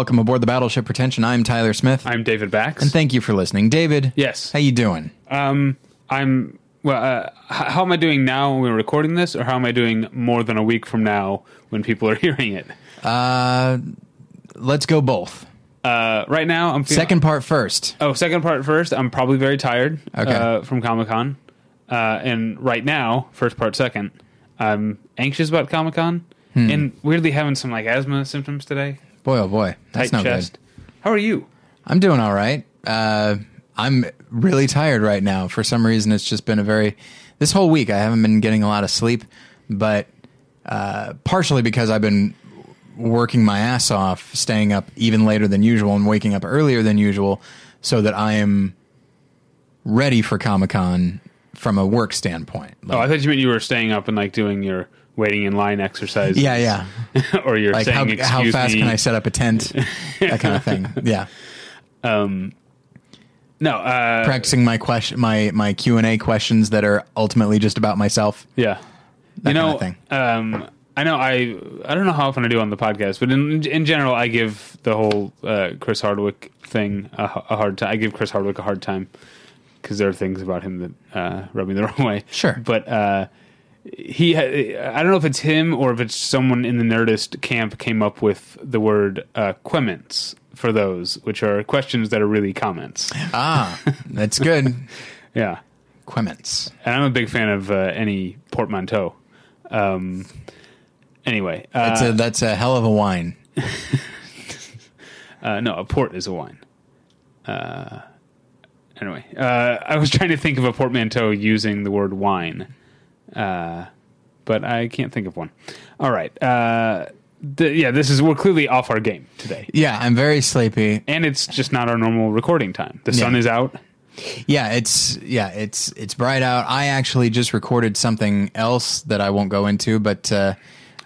welcome aboard the Battleship Pretension. I'm Tyler Smith, I'm David Bax. and thank you for listening, David. Yes. how you doing? um, I'm well. Uh, h- how am I doing now when we're recording this, or how am I doing more than a week from now when people are hearing it? Uh, let's go both. Uh, right now, I'm feeling, Second part first. Oh, second part first. I'm probably very tired. Okay. Uh, from Comic Con, uh, and right now, first part second. I'm anxious about Comic Con, Hmm. and weirdly having some like asthma symptoms today. Boy, oh boy, that's Tight no chest. good. How are you? I'm doing all right. Uh, I'm really tired right now. For some reason, it's just been a very this whole week. I haven't been getting a lot of sleep, but uh, partially because I've been working my ass off, staying up even later than usual, and waking up earlier than usual, so that I am ready for Comic Con from a work standpoint. Oh, I thought you meant you were staying up and like doing your waiting in line exercise. yeah, yeah. or you're Like saying, how, how fast me." can I set up a tent? that kind of thing. Yeah. Um, no, uh, Practicing my question, my my Q and A questions that are ultimately just about myself. yeah. That you know, kind um, I know I I don't know how often I do on the podcast, but in in general, I give the whole uh, Chris Hardwick thing a, a hard time. I give Chris Hardwick a hard time because there are things about him that uh, rub me the wrong way. Sure. but uh, he ha- I don't know if it's him or if it's someone in the Nerdist camp came up with the word uh, quements for those, which are questions that are really comments. Ah, that's good. Yeah. Quements. and I'm a big fan of uh, any portmanteau. Um, anyway, uh, That's a that's a hell of a wine. uh, no, a port is a wine. Uh, anyway, uh, I was trying to think of a portmanteau using the word wine, uh, but I can't think of one. All right, uh, th- yeah, this is we're clearly off our game today, Yeah, I'm very sleepy. and it's just not our normal recording time. The sun Yeah. is out. Yeah, it's yeah, it's it's bright out. I actually just recorded something else that I won't go into, but uh,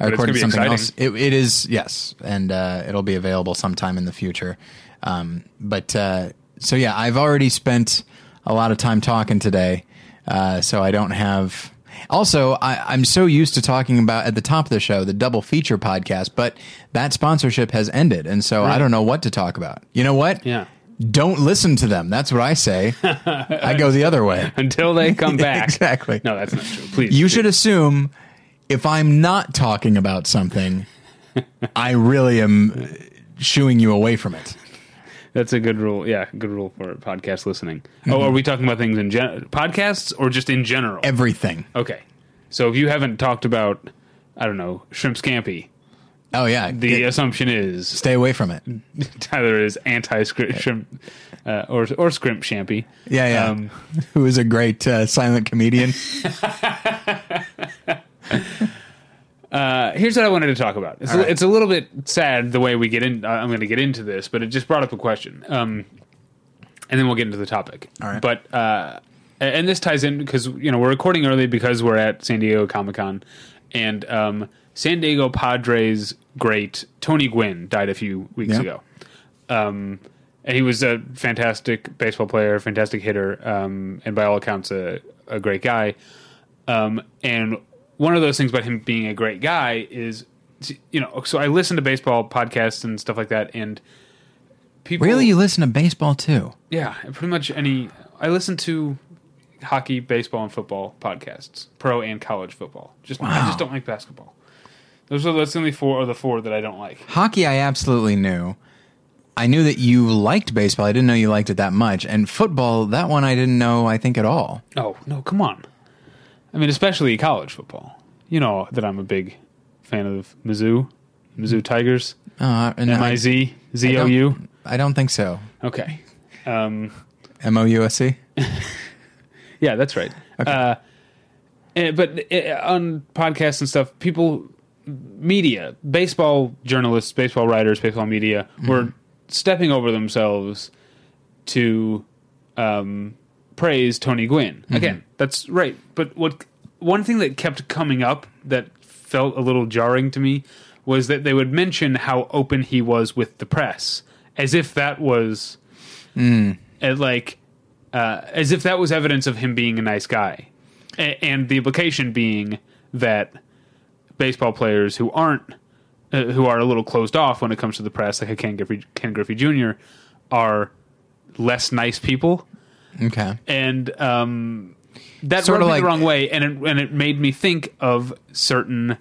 I it's recorded be something else. It, it is yes, and uh, it'll be available sometime in the future. Um, but uh, so yeah, I've already spent a lot of time talking today, uh, so I don't have. Also, I, I'm so used to talking about at the top of the show the double feature podcast, but that sponsorship has ended, and so I don't know what to talk about. You know what? Yeah. Don't listen to them. That's what I say. I go the other way. Until they come back. Exactly. No, that's not true. Please. You should assume if I'm not talking about something, I really am shooing you away from it. That's a good rule. Yeah, good rule for podcast listening. Mm-hmm. Oh, are we talking about things in gen- podcasts or just in general? Everything. okay. So if you haven't talked about, I don't know, shrimp scampi, Oh yeah. the Get- assumption is stay away from it. Tyler is anti shrimp uh, or or scrimp champy. Yeah, yeah. Um, Who is a great uh, silent comedian? Uh, here's what I wanted to talk about. It's, a, right. it's a little bit sad the way we get in. Uh, I'm going to get into this, but it just brought up a question, um, and then we'll get into the topic. All right. But uh, and this ties in because you know we're recording early because we're at San Diego Comic Con, and um, San Diego Padres great Tony Gwynn died a few weeks Yeah. ago. Um, and he was a fantastic baseball player, fantastic hitter, um, and by all accounts, a, a great guy. Um, and one of those things about him being a great guy is, you know, so I listen to baseball podcasts and stuff like that, and people Really, you listen to baseball too? yeah, pretty much any. I listen to hockey, baseball, and football podcasts, pro and college football. Just I just don't like basketball. Those are that's the only four or the four that I don't like. Hockey, I absolutely knew. I knew that you liked baseball. I didn't know you liked it that much. And football, that one I didn't know. I think at all. Oh no, come on! I mean, especially college football. You know that I'm a big fan of Mizzou, Mizzou Tigers, Uh, and M I- I Z Z I O don't- don't think so. Okay, um, M O U S C. yeah, that's right. Uh, eh, but eh, on podcasts and stuff, people, media, baseball journalists, baseball writers, baseball media were stepping over themselves to um, praise Tony Gwynn. Again, that's right. But what one thing that kept coming up that felt a little jarring to me was that they would mention how open he was with the press, as if that was uh, like uh, as if that was evidence of him being a nice guy, a- and the implication being that baseball players who aren't uh, who are a little closed off when it comes to the press, like a Ken Griffey, Ken Griffey Jr., are less nice people, Okay. and um, that rubbed me like- the wrong way, and it, and it made me think of certain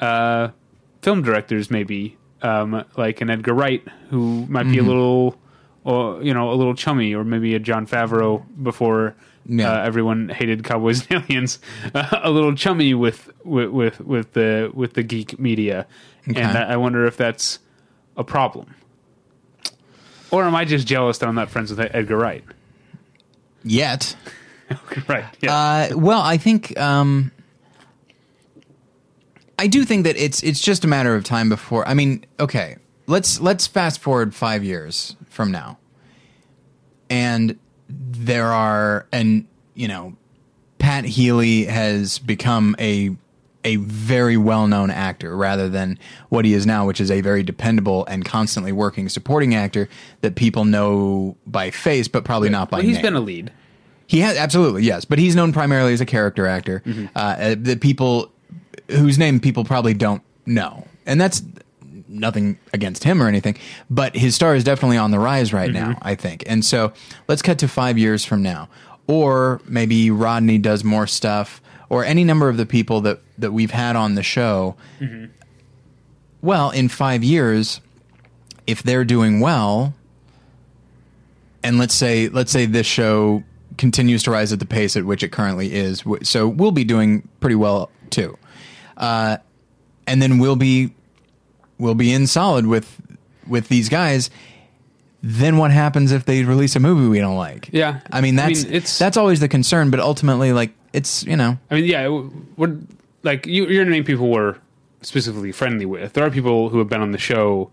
uh, film directors, maybe um, like an Edgar Wright, who might be a Mm-hmm. little, or you know, a little chummy, or maybe a Jon Favreau before Yeah. uh, everyone hated Cowboys and Aliens, uh, a little chummy with with with, with the with the geek media, and Okay. I, I wonder if that's a problem. Or am I just jealous that I'm not friends with Edgar Wright? Yet. right. Yeah. Uh, well, I think um, I do think that it's it's just a matter of time before. I mean, okay, let's let's fast forward five years from now, and there are and you know, Pat Healy has become a a very well known actor rather than what he is now, which is a very dependable and constantly working supporting actor that people know by face, but probably not by well, he's name. been a lead. He has absolutely yes, but he's known primarily as a character actor. Mm-hmm. Uh, the people whose name people probably don't know, and that's nothing against him or anything. But his star is definitely on the rise right Mm-hmm. now, I think. And so let's cut to five years from now, or maybe Rodney does more stuff, or any number of the people that that we've had on the show. Mm-hmm. Well, in five years, if they're doing well, and let's say let's say this show continues to rise at the pace at which it currently is so we'll be doing pretty well too uh, and then we'll be we'll be in solid with with these guys then what happens if they release a movie we don't like Yeah. i mean I that's mean, it's- that's always the concern but ultimately like it's you know I mean, yeah, we're like you, you're naming people we're specifically friendly with. There are people who have been on the show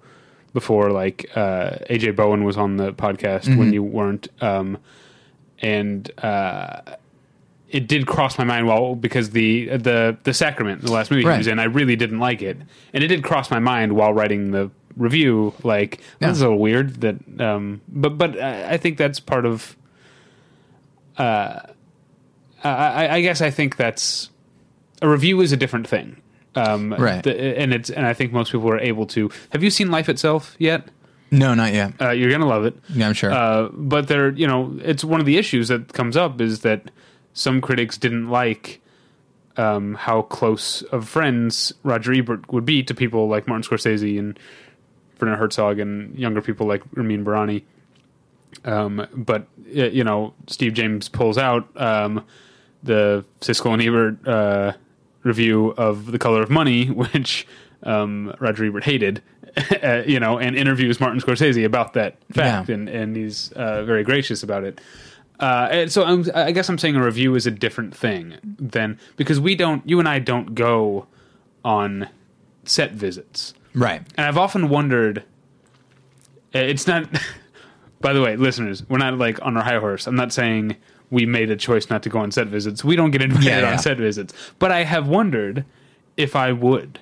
before, like uh, AJ Bowen was on the podcast Mm-hmm. when you weren't, um, and uh, it did cross my mind. Well, because the the the Sacrament, the last movie Right. he was in, I really didn't like it, and it did cross my mind while writing the review. Like Yeah. that's a little weird. That, um, but but I I think that's part of. I, I, I guess I think that's a review is a different thing, um, Right. the- and it's and I think most people are able to. Have you seen Life Itself yet? No not yet Uh, you're gonna love it. yeah i'm sure Uh, but there, you know, it's one of the issues that comes up is that some critics didn't like um, how close of friends Roger Ebert would be to people like Martin Scorsese and Werner Herzog and younger people like Ramin Bahrani. Um, but you know, Steve James pulls out um, the Siskel and Ebert uh, review of The Color of Money, which um, Roger Ebert hated. uh, you know, and interviews Martin Scorsese about that fact, Yeah. and and he's uh, very gracious about it. Uh, and so I'm, I guess I'm saying a review is a different thing than because we don't, you and I don't go on set visits. right And I've often wondered. uh, It's not. By the way, listeners, we're not like on our high horse. I'm not saying we made a choice not to go on set visits. We don't get invited Yeah, yeah. on set visits. But I have wondered if I would,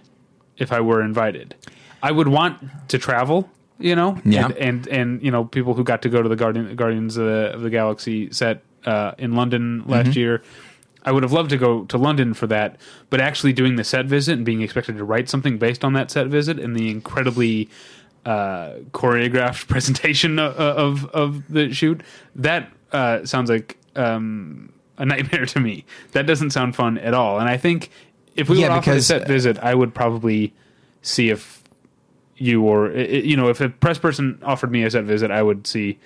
if I were invited. I would want to travel. You know, Yeah. and, and and you know people who got to go to the Guardian, Guardians of the, of the Galaxy set uh, in London last Mm-hmm. year. I would have loved to go to London for that, but actually doing the set visit and being expected to write something based on that set visit and the incredibly uh, choreographed presentation of, of of the shoot that uh, sounds like um, a nightmare to me. That doesn't sound fun at all. And I think if we Yeah, were offered a set visit, I would probably see if you or you know if a press person offered me a set visit, I would see.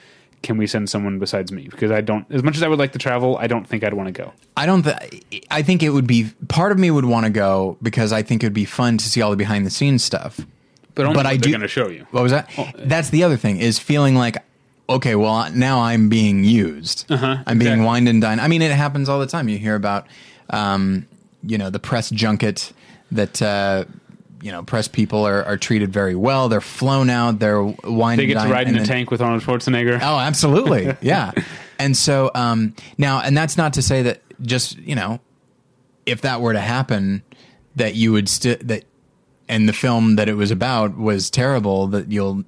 Can we send someone besides me? Because I don't, as much as I would like to travel, I don't think I'd want to go. I don't. Th- I think it would be part of me would want to go because I think it would be fun to see all the behind the scenes stuff. But only But I do- going to show you. What was that? That's the other thing is feeling like, okay, well now I'm being used. Uh-huh, I'm being exactly. wined and dined. I mean, it happens all the time. You hear about, um, you know, the press junket that. Uh, you know, press people are, are treated very well. They're flown out. They're wined. They get to ride in a tank with Arnold Schwarzenegger. Oh, absolutely. Yeah. and so um, now, and that's not to say that just, you know, if that were to happen, that you would still, that, and the film that it was about was terrible, that you'll,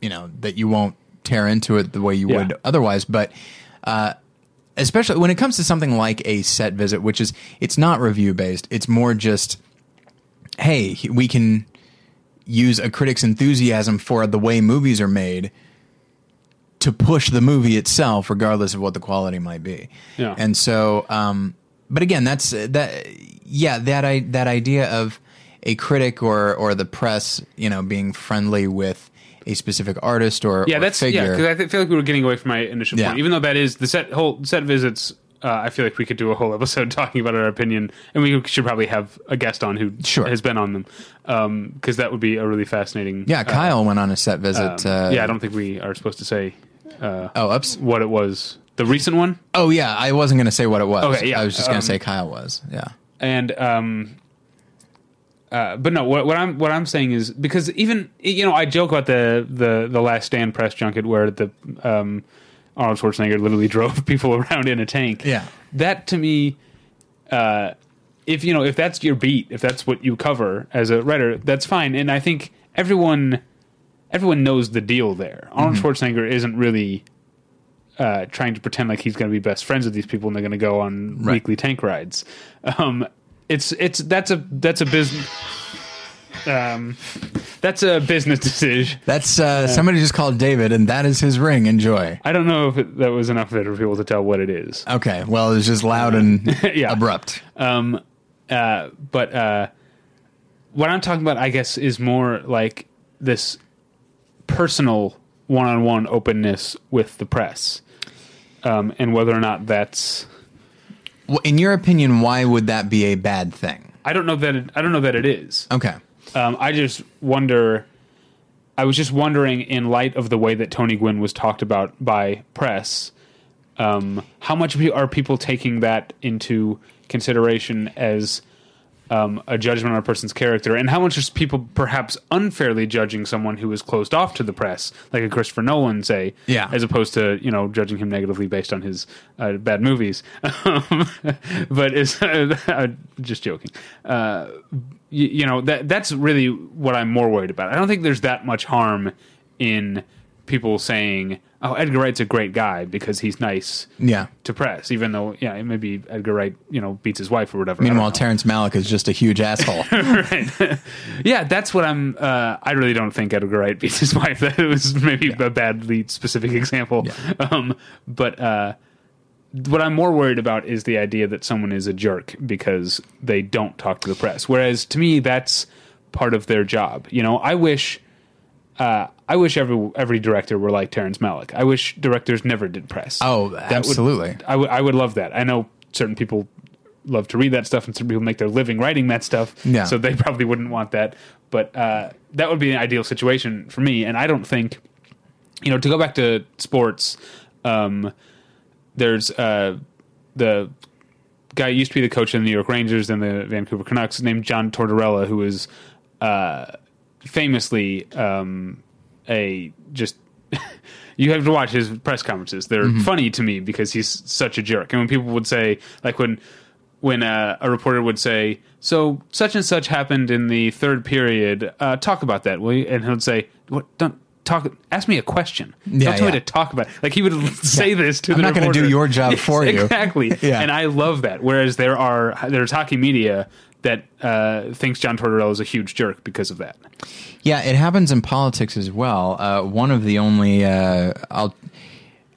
you know, that you won't tear into it the way you Yeah. would otherwise. But, uh, especially when it comes to something like a set visit, which is, it's not review based, it's more just, hey, we can, use a critic's enthusiasm for the way movies are made to push the movie itself, regardless of what the quality might be. Yeah. And so, um, but again, that's that. Yeah, that I that idea of a critic or or the press, you know, being friendly with a specific artist or Yeah, or that's figure. yeah. Because I feel like we were getting away from my initial Yeah. point, even though that is the set whole set visits. Uh, I feel like we could do a whole episode talking about our opinion, and we should probably have a guest on who Sure. has been on them, because that would be a really fascinating. yeah, uh, Kyle went on a set visit. um, uh, yeah, I don't think we are supposed to say Oh, ups. what it was. The recent one, Oh, yeah. I wasn't going to say what it was. Okay, yeah, I was just going um, to say Kyle was. Yeah. and um, uh, but no, what, what I'm what I'm saying is because even you know I joke about the the the Last Stand press junket where the um, Arnold Schwarzenegger literally drove people around in a tank. Yeah. that to me, uh, if you know if that's your beat, if that's what you cover as a writer, that's fine. And I think everyone everyone knows the deal there. Arnold Mm-hmm. Schwarzenegger isn't really. Uh, trying to pretend like he's going to be best friends with these people and they're going to go on Right. weekly tank rides. Um, it's it's that's a that's a business. Um, that's a business decision. That's uh, somebody just called David, and that is his ring. Enjoy. I don't know if it, that was enough for people to tell what it is. Okay. Well, it's just loud and Yeah. abrupt. Um, uh, but uh, what I'm talking about, I guess, is more like this personal one-on-one openness with the press, um, and whether or not that's. Well, in your opinion, why would that be a bad thing? I don't know that. It, I don't know that it is. Okay. Um, I just wonder. I was just wondering, in light of the way that Tony Gwynn was talked about by press, um, how much are people taking that into consideration as um, a judgment on a person's character, and how much are people perhaps unfairly judging someone who is closed off to the press, like a Christopher Nolan, say, Yeah. as opposed to you know judging him negatively based on his uh, bad movies. But it's uh, just joking. Uh, you, you know that that's really what I'm more worried about. I don't think there's that much harm in people saying, "Oh, Edgar Wright's a great guy because he's nice." Yeah. To press, even though yeah, maybe Edgar Wright you know beats his wife or whatever. Meanwhile. Terrence Malick is just a huge asshole. right. yeah, that's what I'm. Uh, I really don't think Edgar Wright beats his wife. That was maybe a badly specific example. Um, but uh, what I'm more worried about is the idea that someone is a jerk because they don't talk to the press. Whereas to me, that's part of their job. You know, I wish. Uh, I wish every every director were like Terrence Malick. I wish directors never did press. Oh, That would- absolutely. I would I would love that. I know certain people love to read that stuff, and certain people make their living writing that stuff. Yeah. So they probably wouldn't want that. But uh, that would be an ideal situation for me. And I don't think, you know, to go back to sports, um, there's uh, the guy used to be the coach of the New York Rangers and the Vancouver Canucks named John Tortorella, who is uh, famously um, a just. you have to watch his press conferences. They're funny to me because he's such a jerk. And when people would say, like when when uh, a reporter would say, "So such and such happened in the third period. Uh, talk about that, will you?" And he'll say, "What? Don't talk. Ask me a question. Yeah, don't tell me to talk about." It. Like he would say this to the. I'm not gonna do your job for you. Exactly. Yeah. And I love that. Whereas there are there's hockey media that uh, thinks John Tortorella is a huge jerk because of that. Yeah, it happens in politics as well. Uh, one of the only uh, I'll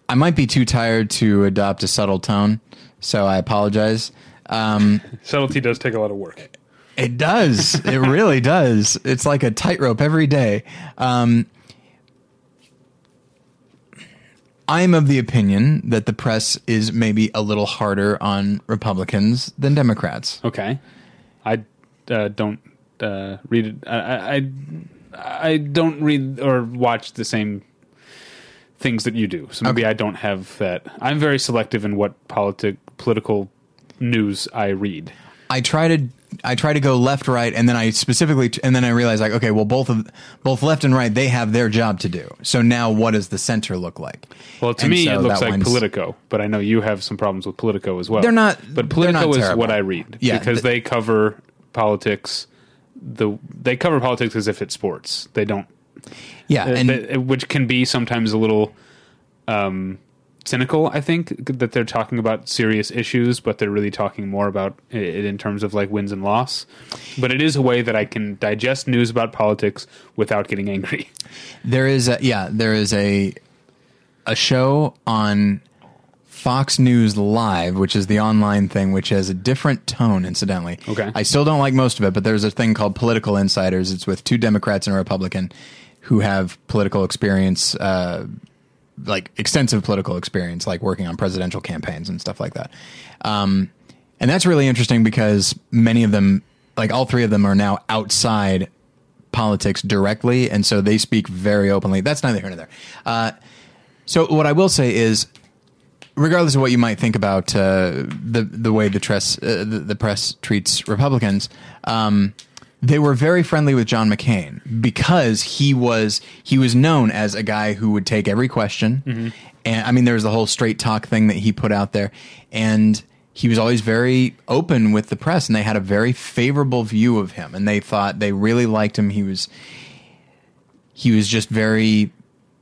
I might be too tired to adopt a subtle tone, so I apologize. Um, Subtlety does take a lot of work. it does. It really does. It's like a tightrope every day. Um, I'm of the opinion that the press is maybe a little harder on Republicans than Democrats. Okay. I uh, don't uh, read it. I, I I don't read or watch the same things that you do. So maybe I don't have that. I'm very selective in what politic political news I read. I try to I try to go left right and then I specifically and then I realize like okay well both of both left and right they have their job to do so now what does the center look like Well, to And me, so it looks like Politico, but I know you have some problems with Politico as well. They're not- but they're not Politico is terrible. what I read Yeah, because th- they cover politics. The they cover politics as if it's sports. They don't yeah Uh, and th- which can be sometimes a little um, cynical. I think that they're talking about serious issues, but they're really talking more about it in terms of like wins and loss. But it is a way that I can digest news about politics without getting angry. There is a yeah, there is a a show on Fox News Live, which is the online thing, which has a different tone, incidentally. Okay. I still don't like most of it, but there's a thing called Political Insiders. It's with two Democrats and a Republican who have political experience, uh, like extensive political experience, like working on presidential campaigns and stuff like that. Um, and that's really interesting because many of them, like all three of them, are now outside politics directly, and so they speak very openly. That's neither here nor there. Uh, so what I will say is, regardless of what you might think about uh, the the way the press uh, the, the press treats Republicans, um, they were very friendly with John McCain because he was he was known as a guy who would take every question, and I mean there was the whole straight talk thing that he put out there, and he was always very open with the press, and they had a very favorable view of him, and they thought they really liked him. He was he was just very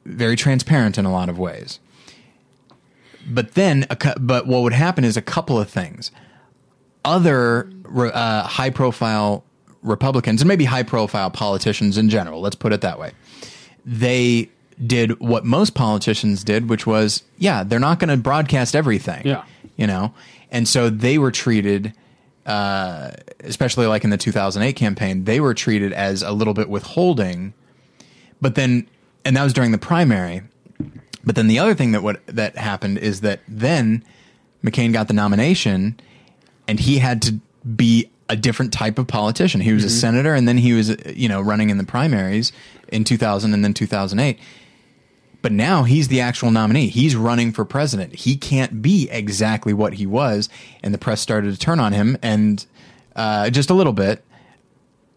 very transparent in a lot of ways. But then, a, but what would happen is a couple of things. Other uh, high profile Republicans, and maybe high profile politicians in general, let's put it that way, they did what most politicians did, which was, yeah, they're not going to broadcast everything. Yeah. You know? And so they were treated, uh, especially like in the 2008 campaign, they were treated as a little bit withholding but then and that was during the primary but then the other thing that what that happened is that then McCain got the nomination and he had to be a different type of politician. He was a senator and then he was you know running in the primaries in 2000 and then 2008 but now he's the actual nominee. He's running for president. He can't be exactly what he was and the press started to turn on him and uh, just a little bit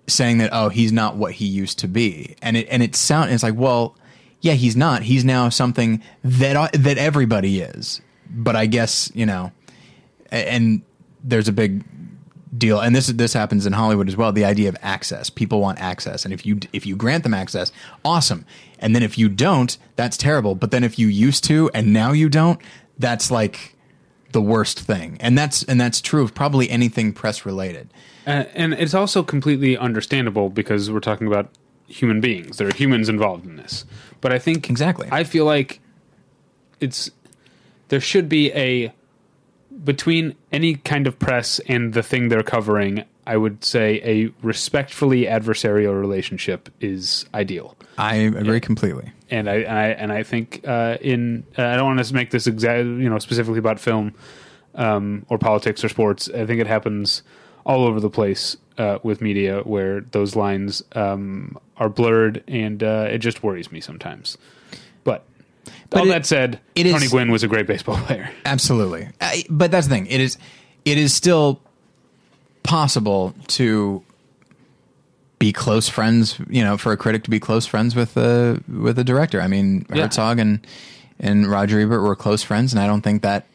saying that oh he's not what he used to be. And it and it sound it's like well yeah he's not. He's now something that that everybody is. But i guess you know and there's a big deal and this this happens in hollywood as well the idea of access people want access and if you if you grant them access awesome and then if you don't that's terrible but then if you used to and now you don't that's like the worst thing and that's and that's true of probably anything press related Uh, and it's also completely understandable because we're talking about human beings. There are humans involved in this. But I think Exactly. I feel like it's there should be a between any kind of press and the thing they're covering. I would say a respectfully adversarial relationship is ideal. i agree completely and I and I and I think uh, in uh, I don't want to make this exact you know specifically about film um, or politics or sports. I think it happens all over the place uh, with media where those lines um, are blurred, and uh, it just worries me sometimes. But, all it- that said, it Tony is- Gwynn was a great baseball player. Absolutely. I, but that's the thing. It is it is still possible to be close friends, you know, for a critic to be close friends with a with a director. I mean, Yeah. Herzog and and Roger Ebert were close friends and I don't think that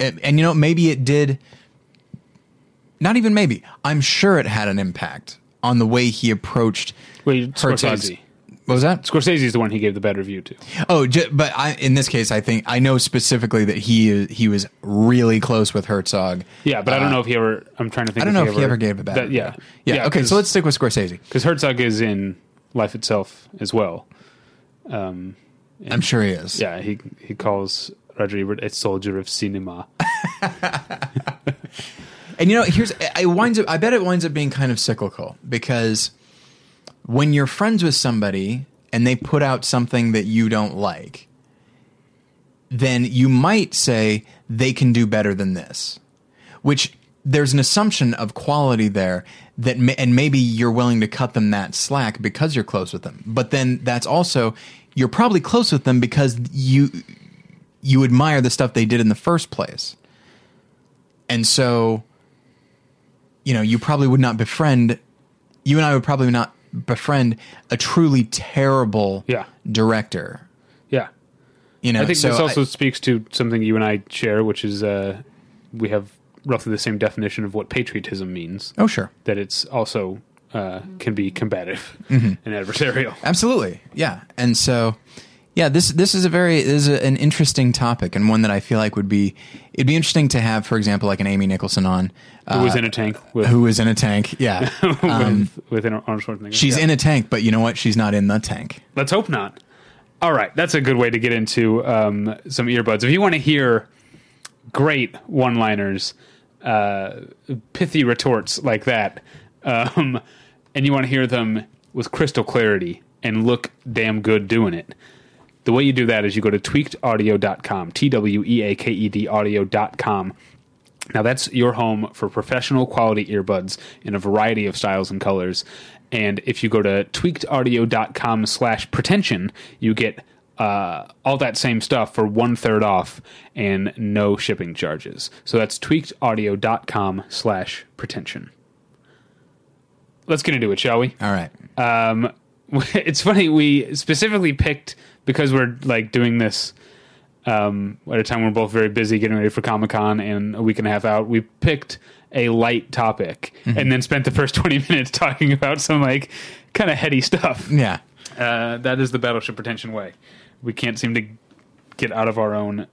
and, and you know, maybe it did not even maybe. I'm sure it had an impact on the way he approached Wait, Herzog's- Scorsese. What was that? Scorsese is the one he gave the bad review to. Oh, j- but I, in this case, I think I know specifically that he he was really close with Herzog. Yeah, but I don't know if he ever. I'm trying to think. Uh, I don't know if he ever gave a bad. that- review. yeah, yeah, Okay, so let's stick with Scorsese. because Herzog is in Life Itself as well. Um, I'm sure he is. Yeah, he he calls Roger Ebert a soldier of cinema. And you know, here's it winds up. I bet it winds up being kind of cyclical because when you're friends with somebody and they put out something that you don't like, then you might say they can do better than this, which there's an assumption of quality there that and maybe you're willing to cut them that slack because you're close with them. But then that's also you're probably close with them because you you admire the stuff they did in the first place. And so you know, you probably would not befriend you and I would probably not befriend a truly terrible Yeah. director. Yeah, You know, I think so this also I- speaks to something you and I share, which is uh, we have roughly the same definition of what patriotism means. oh sure. That it's also uh, can be combative Mm-hmm. and adversarial. Absolutely. Yeah. And so Yeah, this this is a very this is a, an interesting topic and one that I feel like would be it'd be interesting to have, for example, like an Amy Nicholson on, uh, Who was in a tank with who was in a tank. Yeah, with, with Arnold Schwarzenegger? she's Yeah. in a tank, but you know what? She's not in the tank. Let's hope not. All right, that's a good way to get into um, some earbuds. If you want to hear great one-liners, uh, pithy retorts like that, um, and you want to hear them with crystal clarity and look damn good doing it, the way you do that is you go to tweakedaudio.com, T W E A K E D audio.com. Now that's your home for professional quality earbuds in a variety of styles and colors. And if you go to tweakedaudio.com slash pretension, you get uh, all that same stuff for one third off and no shipping charges. So that's tweakedaudio.com slash pretension. Let's get into it, shall we? All right. Um, it's funny we specifically picked because we're like doing this um, at a time we're both very busy getting ready for Comic Con and a week and a half out. We picked a light topic and then spent the first twenty minutes talking about some like kind of heady stuff. Yeah. Uh, that is the Battleship Pretension way. We can't seem to get out of our own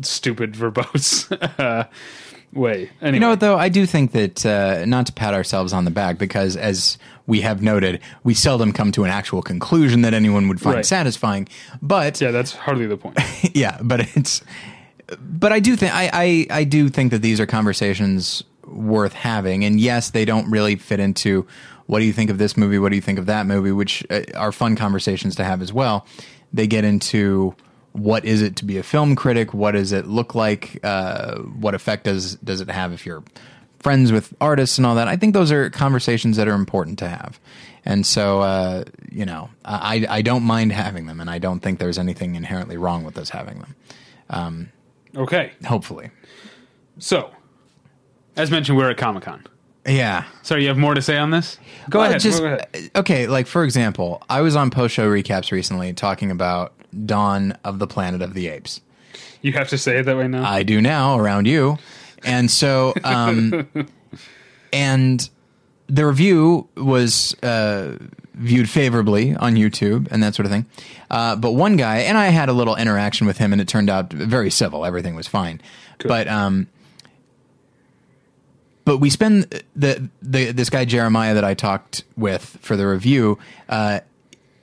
stupid verbose uh, way. Anyway, You know what, though? I do think that, uh, not to pat ourselves on the back, because as we have noted, we seldom come to an actual conclusion that anyone would find Right. satisfying. But yeah, that's hardly the point. yeah, but it's but I do think I, I I do think that these are conversations worth having, and yes, they don't really fit into what do you think of this movie, what do you think of that movie, which uh, are fun conversations to have as well. They get into what is it to be a film critic, what does it look like, uh, what effect does does it have if you're friends with artists and all that. I think those are conversations that are important to have. And so, uh, you know, I, I don't mind having them, and I don't think there's anything inherently wrong with us having them. Okay, Hopefully. so as mentioned, we're at Comic Con. Yeah. Sorry, you have more to say on this? Go Well, ahead. Just, go ahead. Okay, like for example, I was on post show recaps recently talking about Dawn of the Planet of the Apes. You have to say it that way now. I do now around you. And so, um, and the review was uh, viewed favorably on YouTube and that sort of thing. Uh, but one guy, and I had a little interaction with him, and it turned out very civil. Everything was fine. But um, but we spend the, the this guy Jeremiah that I talked with for the review. Uh,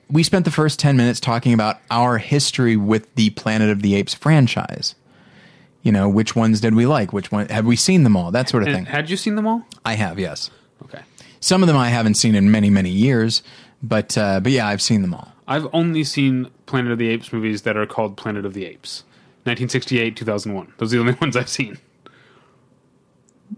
we spent the first ten minutes talking about our history with the Planet of the Apes franchise. You know, which ones did we like? Which one have we seen them all? That sort of And thing. had you seen them all? I have, yes. Okay. Some of them I haven't seen in many, many years, but uh, but yeah, I've seen them all. I've only seen Planet of the Apes movies that are called Planet of the Apes. 1968, 2001. Those are the only ones I've seen.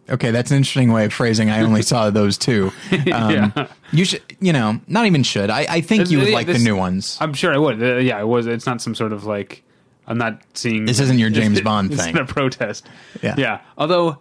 Okay, that's an interesting way of phrasing. I only saw those two. Um, yeah. You should, you know, not even should. I, I think you would Yeah, like this- the new ones. I'm sure I would. Uh, yeah, it was. It's not some sort of like. I'm not seeing. This isn't your James Bond it's thing. not a protest. Yeah. Yeah. Although,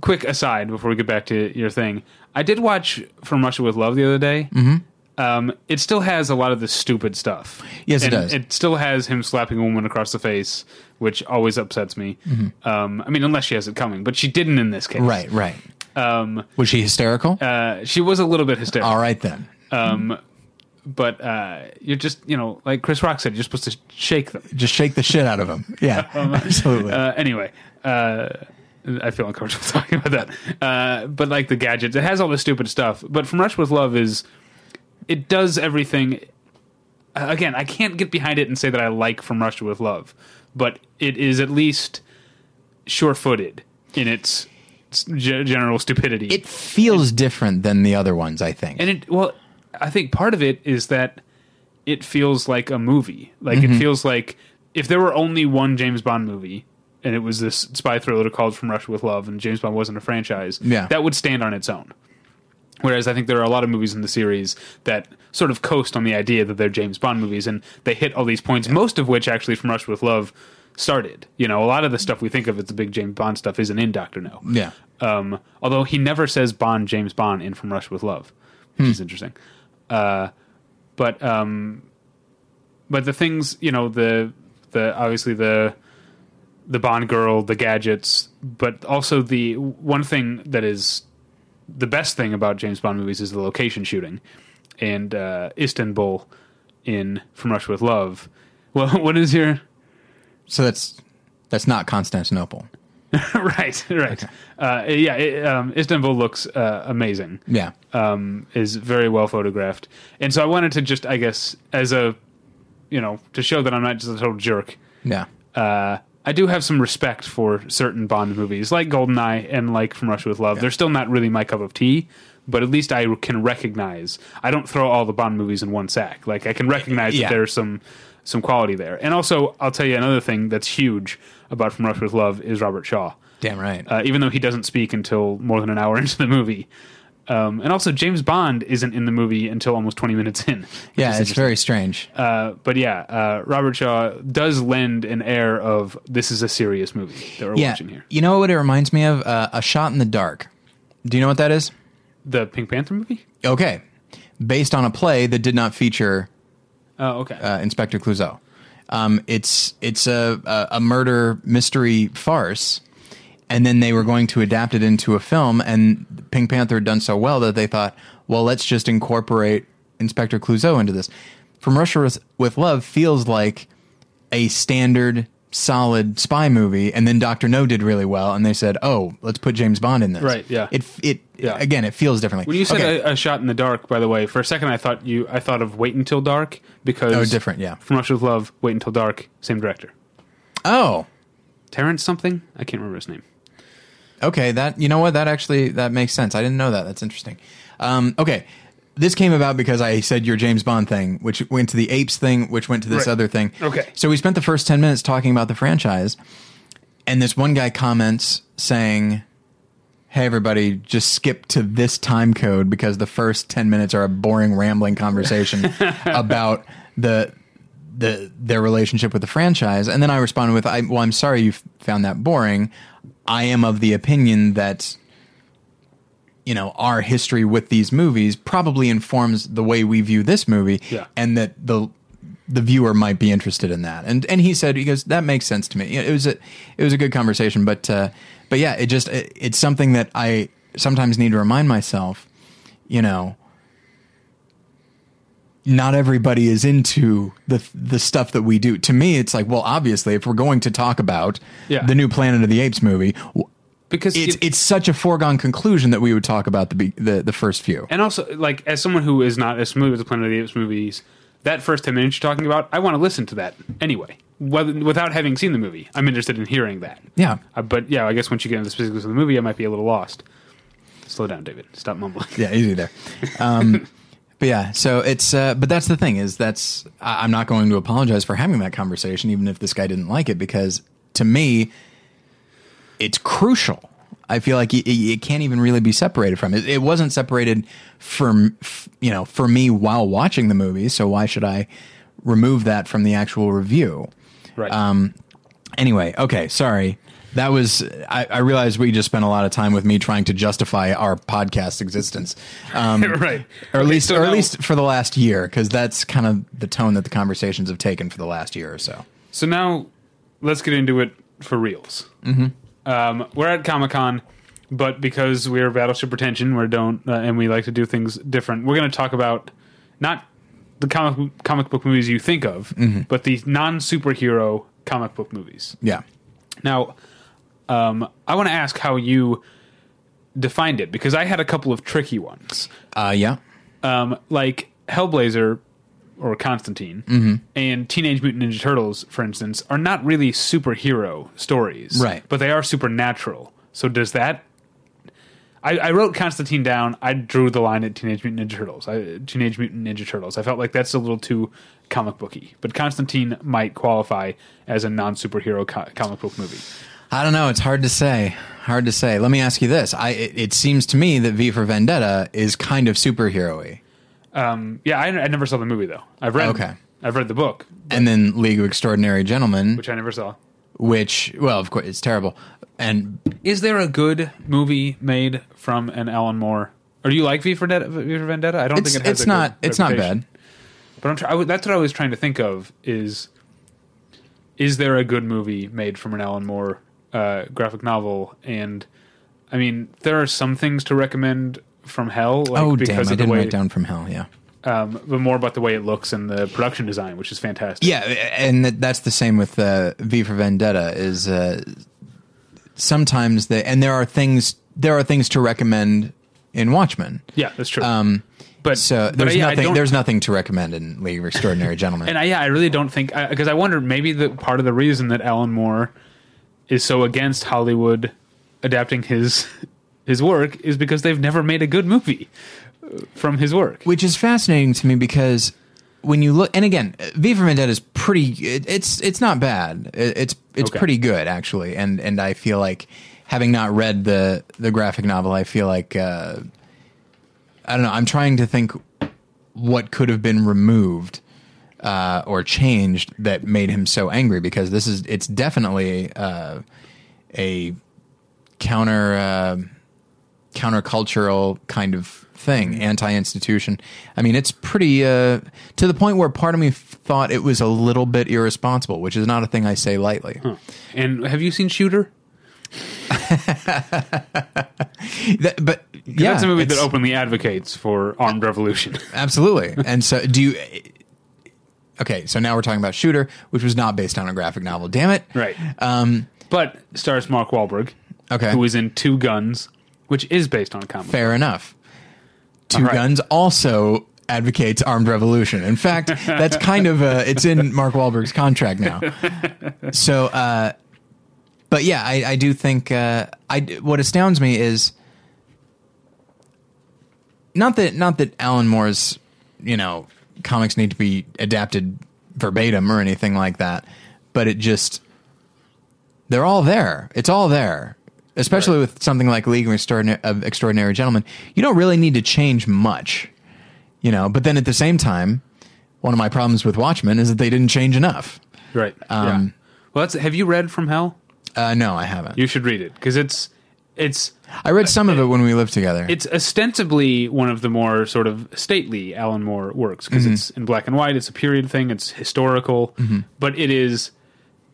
quick aside before we get back to your thing, I did watch From Russia with Love the other day. Mm-hmm. Um, it still has a lot of the stupid stuff. Yes, it does. It still has him slapping a woman across the face, which always upsets me. Um, I mean, unless she has it coming, but she didn't in this case. Mm-hmm. Right, right. Um, Was she hysterical? uh, she was a little bit hysterical. all right then. Um, but uh, you're just, you know, like Chris Rock said, you're supposed to shake them. Just shake the shit out of him. Yeah, absolutely. Uh, anyway, uh, I feel uncomfortable talking about that. Uh, but like the gadgets, it has all this stupid stuff. But From Russia with Love is, it does everything. uh, Again, I can't get behind it and say that I like From Russia with Love, but it is at least sure-footed in its general stupidity. it feels different than the other ones, I think. and it well i think part of it is that it feels like a movie like Mm-hmm. it feels like if there were only one james bond movie and it was this spy thriller called from russia with love and james bond wasn't a franchise Yeah. that would stand on its own whereas i think there are a lot of movies in the series that sort of coast on the idea that they're james bond movies and they hit all these points most of which actually from russia with love started you know a lot of the stuff we think of as the big james bond stuff isn't in dr no yeah. um, although he never says Bond, James Bond in From Russia with Love, which is interesting. Uh, but um, but the things you know the the obviously the the Bond girl, the gadgets, but also the one thing that is the best thing about James Bond movies is the location shooting, and uh, Istanbul in From Russia with Love Well, what is your So that's that's not Constantinople. right? Right. Uh, yeah. It, um, Istanbul looks uh, amazing. Yeah. um, is very well photographed. And so I wanted to just, I guess, as a, you know, to show that I'm not just a total jerk, Yeah. uh, I do have some respect for certain Bond movies, like Goldeneye and like From Russia with Love. They're still not really my cup of tea, but at least I can recognize. I don't throw all the Bond movies in one sack. Like I can recognize Yeah. that there's some some quality there. And also, I'll tell you another thing that's huge about From Russia with Love is Robert Shaw Damn right. uh, even though he doesn't speak until more than an hour into the movie. Um, and also, James Bond isn't in the movie until almost 20 minutes in. yeah, it's very strange. Uh, but yeah, uh, Robert Shaw does lend an air of this is a serious movie that we're yeah. watching here. You know what it reminds me of? Uh, a Shot in the Dark. Do you know what that is? The Pink Panther movie? Okay. Based on a play that did not feature Oh, okay. uh, Inspector Clouseau. Um, it's it's a, a a murder mystery farce, and then they were going to adapt it into a film, and Pink Panther had done so well that they thought, well, let's just incorporate Inspector Clouseau into this. From Russia with, with Love feels like a standard solid spy movie, and then Doctor No did really well, and they said, oh, let's put James Bond in this. Right, yeah. It it Yeah. again, it feels differently. when you said Okay. a, a shot in the dark, by the way, for a second I thought you I thought of Wait Until Dark because Oh, different, yeah. From Russia with Love, Wait Until Dark, same director, oh, Terrence something I can't remember his name. Okay, that you know what that actually that makes sense. I didn't know that. That's interesting. Um, okay, this came about because I said your James Bond thing, which went to the apes thing, which went to this Right. other thing. Okay. so we spent the first ten minutes talking about the franchise, and this one guy comments saying, "Hey, everybody, just skip to this time code because the first ten minutes are a boring, rambling conversation about the." The, their relationship with the franchise, and then I responded with, I, "Well, I'm sorry you f- found that boring. I am of the opinion that you know our history with these movies probably informs the way we view this movie Yeah. and that the the viewer might be interested in that and and he said he goes that makes sense to me it was a it was a good conversation but uh but yeah it just it, it's something that i sometimes need to remind myself you know not everybody is into the the stuff that we do. To me, it's like, well, obviously, if we're going to talk about Yeah. the new Planet of the Apes movie, Because it's it's such a foregone conclusion that we would talk about the the the first few. And also, like, as someone who is not as familiar with the Planet of the Apes movies, that first 10 minutes you're talking about, I want to listen to that anyway. Whether, without having seen the movie, I'm interested in hearing that. Yeah. Uh, but yeah, I guess once you get into the specifics of the movie, I might be a little lost. Slow down, David. Stop mumbling. Yeah, easy there. Um, but yeah, so it's uh, but that's the thing is that's I- I'm not going to apologize for having that conversation, even if this guy didn't like it, because to me, it's crucial. I feel like it, it can't even really be separated from it. It wasn't separated from you know for me while watching the movie, so why should I remove that from the actual review? Right. Um, anyway, okay, sorry. That was I, I realized we just spent a lot of time with me trying to justify our podcast existence, um, Right. Or at Okay, least, so or at least for the last year, because that's kind of the tone that the conversations have taken for the last year or so. So now let's get into it for reals. Mm-hmm. Um, we're at Comic Con, but because we're Battleship Pretension, we don't, uh, and we like to do things different. We're going to talk about not the comic comic book movies you think of, but the non superhero comic book movies. Yeah, Now, um, I want to ask how you defined it because I had a couple of tricky ones, uh, yeah, um, like Hellblazer or Constantine mm-hmm. and Teenage Mutant Ninja Turtles, for instance, are not really superhero stories, Right. But they are supernatural. So does that? I, I wrote Constantine down. I drew the line at Teenage Mutant Ninja Turtles. I, Teenage Mutant Ninja Turtles. I felt like that's a little too comic booky, but Constantine might qualify as a non superhero co- comic book movie. I don't know. It's hard to say. Hard to say. Let me ask you this. I it, it seems to me that V for Vendetta is kind of superhero-y. Um, yeah, I, I never saw the movie though. I've read. Okay. I've read the book, and then League of Extraordinary Gentlemen, which I never saw. which well, of course, it's terrible. And Is there a good movie made from an Alan Moore? Or do you like V for Vendetta? V for Vendetta? I don't it's think it has it's a not good it's not bad. But I'm try- I w- that's what I was trying to think of is is there a good movie made from an Alan Moore uh, graphic novel? And I mean, there are some things to recommend from Hell. Like oh because damn! I didn't way, write down from hell. Yeah. um, but more about the way it looks and the production design, which is fantastic. Yeah, and that's the same with uh, V for Vendetta. Is uh, sometimes the and there are things there are things to recommend in Watchmen. yeah, that's true. Um, but so but there's yeah, I nothing there's nothing to recommend in League of Extraordinary Gentlemen. And I, yeah, I really don't think because I wonder maybe the part of the reason that Alan Moore is so against Hollywood adapting his his work is because they've never made a good movie uh, from his work. which is fascinating to me because when you look and again v for vendetta is pretty it, it's it's not bad it, it's it's Okay. pretty good actually and and i feel like having not read the the graphic novel i feel like uh i don't know i'm trying to think what could have been removed uh or changed that made him so angry because this is it's definitely uh a counter uh countercultural kind of thing, anti-institution. I mean, it's pretty uh, to the point where part of me thought it was a little bit irresponsible, which is not a thing I say lightly. And have you seen Shooter? That- but yeah, That's a movie that openly advocates for armed revolution. absolutely. And so, do you? Okay, so now we're talking about Shooter, which was not based on a graphic novel. Damn it! right. Um, but stars Mark Wahlberg, okay, was in Two Guns, which is based on a comic. fair enough. Two right. Guns also advocates armed revolution. In fact, that's kind of uh, it's in Mark Wahlberg's contract now. So, uh, but yeah, I, I do think uh, I what astounds me is not that not that Alan Moore's you know comics need to be adapted verbatim or anything like that, but it just they're all there. It's all there. Especially Right. with something like League of Extraordinary, of Extraordinary Gentlemen, you don't really need to change much, you know. But then at the same time, one of my problems with Watchmen is that they didn't change enough. Right. Um, yeah. Well, that's, have you read From Hell? Uh, no, I haven't. You should read it because it's it's I read some of it when we lived together. it's ostensibly one of the more sort of stately Alan Moore works because Mm-hmm. it's in black and white. It's a period thing. It's historical, but it is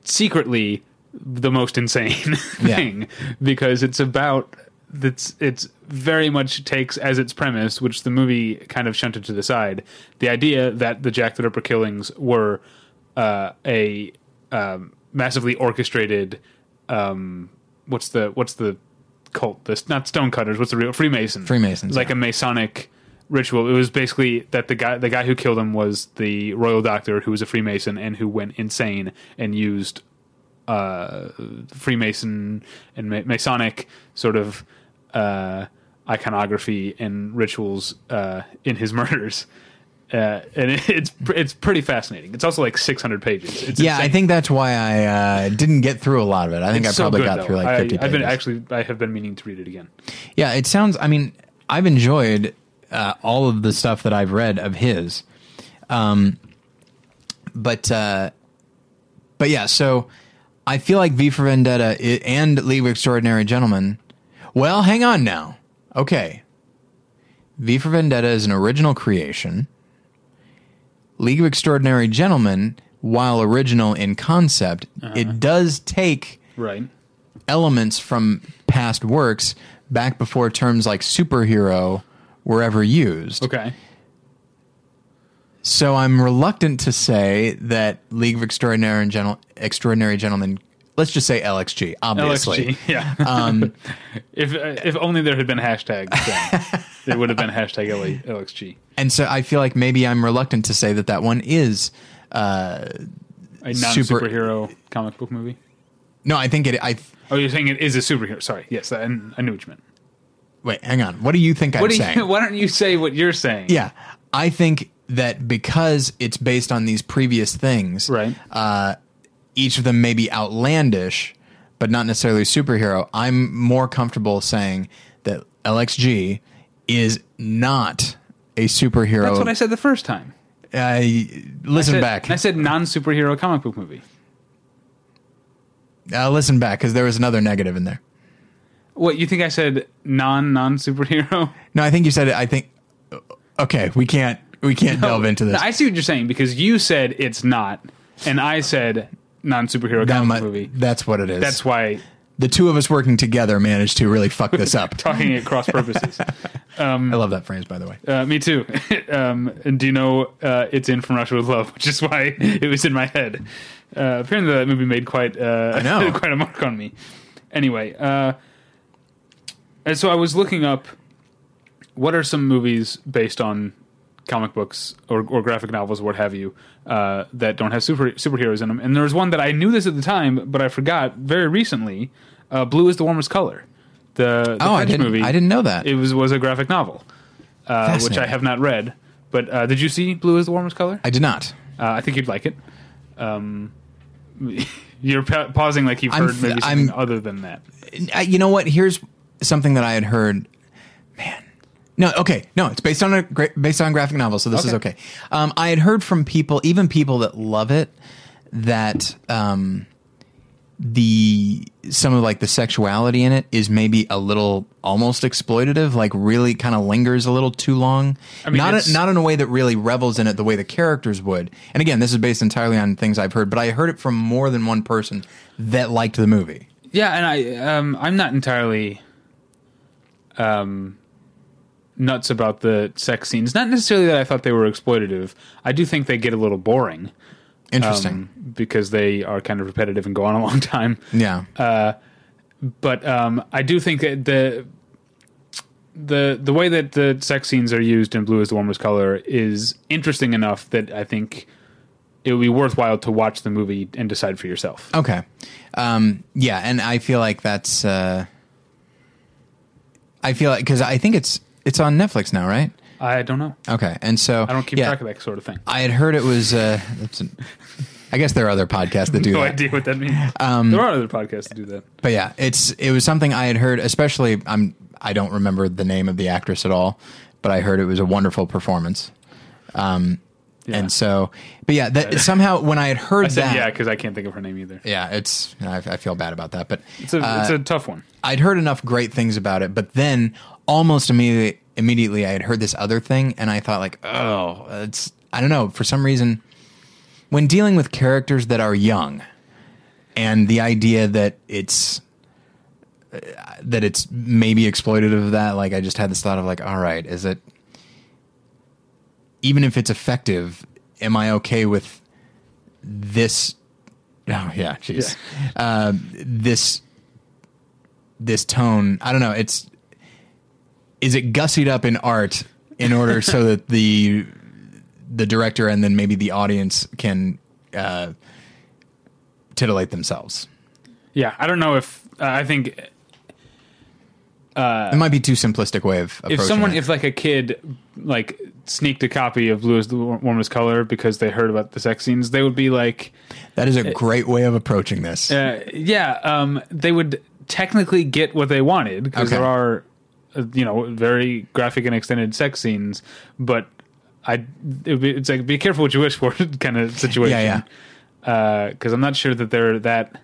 secretly the most insane Yeah. thing because it's about that's it's very much takes as its premise, which the movie kind of shunted to the side, the idea that the Jack the Ripper killings were uh, a um, massively orchestrated. Um, what's the what's the cult? This not stonecutters. What's the real Freemason? Freemasons, like yeah. a Masonic ritual. It was basically that the guy the guy who killed him was the royal doctor who was a Freemason and who went insane and used uh, Freemason and Ma- Masonic sort of uh, iconography and rituals uh, in his murders. Uh, and it, it's it's pretty fascinating. It's also like 600 pages. It's yeah, I think that's why I uh, didn't get through a lot of it. I think It's I so probably good, got though. through like I- fifty I've been actually I have been meaning to read it again. Yeah, it sounds. I mean, I've enjoyed uh, all of the stuff that I've read of his, um, but uh, but yeah. So I feel like V for Vendetta and League of Extraordinary Gentlemen. Well, hang on now. Okay, V for Vendetta is an original creation. League of Extraordinary Gentlemen, while original in concept, uh-huh. it does take Right. elements from past works back before terms like superhero were ever used. Okay. So I'm reluctant to say that League of Extraordinary and Gentle- Extraordinary Gentlemen, let's just say LXG, obviously. LXG. Yeah. Um, if uh, if only there had been hashtags, then it would have been hashtag LA LXG. and so I feel like maybe I'm reluctant to say that that one is. Uh, A non Super- superhero comic book movie. no, I think it. I Oh, you're saying it is a superhero. Sorry. Yes, I, I knew what you meant. wait. Hang on. What do you think What I'm do saying? you, why don't you say what you're saying? Yeah, I think that because it's based on these previous things, Right. Uh, each of them may be outlandish, but not necessarily superhero. I'm more comfortable saying that LXG is not a superhero. That's what I said the first time. Uh, listen I said, back. I said non superhero comic book movie. Uh, listen back because there was another negative in there. What you think I said non non superhero? No, I think you said it. I think. Okay, we can't. We can't delve into this. I see what you're saying because you said it's not, and I said non superhero That comic might- movie. That's what it is. That's why the two of us working together managed to really fuck this up. talking at cross purposes. I love that phrase, by the way. Uh, me too. um, and do you know uh, it's in From Russia with Love, which is why it was in my head. Uh, apparently, that movie made quite uh, know. quite a mark on me. Anyway, uh, and so I was looking up what are some movies based on comic books or, or graphic novels, what have you, uh, that don't have super superheroes in them. And there was one that I knew this at the time, but I forgot very recently. Uh, Blue is the warmest color. The, the Oh, I didn't. movie. I didn't know that. It was was a graphic novel, uh, which I have not read. But uh, did you see Blue is the warmest color? I did not. Uh, I think you'd like it. Um, you're pa- pausing like you've I'm heard f- maybe something I'm- other than that. You know what? Here's something that I had heard. Man, no, okay, no, it's based on a gra- based on a graphic novel, so this is Okay. okay. Um, I had heard from people, even people that love it, that um, the some of like the sexuality in it is maybe a little almost exploitative, like really kind of lingers a little too long. I mean, not a, not in a way that really revels in it the way the characters would. And again, this is based entirely on things I've heard, but I heard it from more than one person that liked the movie. Yeah, and I um, I'm not entirely um, nuts about the sex scenes. Not necessarily that I thought they were exploitative. I do think they get a little boring. Interesting. um, because they are kind of repetitive and go on a long time. yeah. but um, I do think that the the the way that the sex scenes are used in Blue is the warmest color is interesting enough that I think it would be worthwhile to watch the movie and decide for yourself. Okay. Um, yeah, and I feel like that's. Uh, I feel like because I think it's it's on Netflix now, right? I don't know. Okay, and so I don't keep yeah, track of that sort of thing. I had heard it was. Uh, an, I guess there are other podcasts that do no that. idea what that means. Um, there are other podcasts that do that. But yeah, it's it was something I had heard. Especially, I'm I don't remember the name of the actress at all, but I heard it was a wonderful performance. Um, Yeah. and so, but yeah, that somehow when I had heard I said that, yeah because I can't think of her name either. yeah, it's I, I feel bad about that, but It's a uh, it's a tough one. I'd heard enough great things about it, but then almost immediately, immediately I had heard this other thing, and I thought like, oh, it's I don't know for some reason when dealing with characters that are young, and the idea that it's uh, that it's maybe exploitative of that, like I just had this thought of like, all right, is it even if it's effective, am I okay with this? Oh yeah, jeez, uh, this this tone. I don't know. It's is it gussied up in art in order so that the the director and then maybe the audience can uh, titillate themselves. Yeah, I don't know if uh, I think it might be too simplistic way of approaching if someone it. if like a kid like sneaked a copy of Blue is the warmest color because they heard about the sex scenes, they would be like, that is a great way of approaching this. uh, yeah, um, they would technically get what they wanted because Okay. there are, uh, you know, very graphic and extended sex scenes, but I, it would be, it's like be careful what you wish for kind of situation. Yeah, yeah. Because I'm not sure that they're that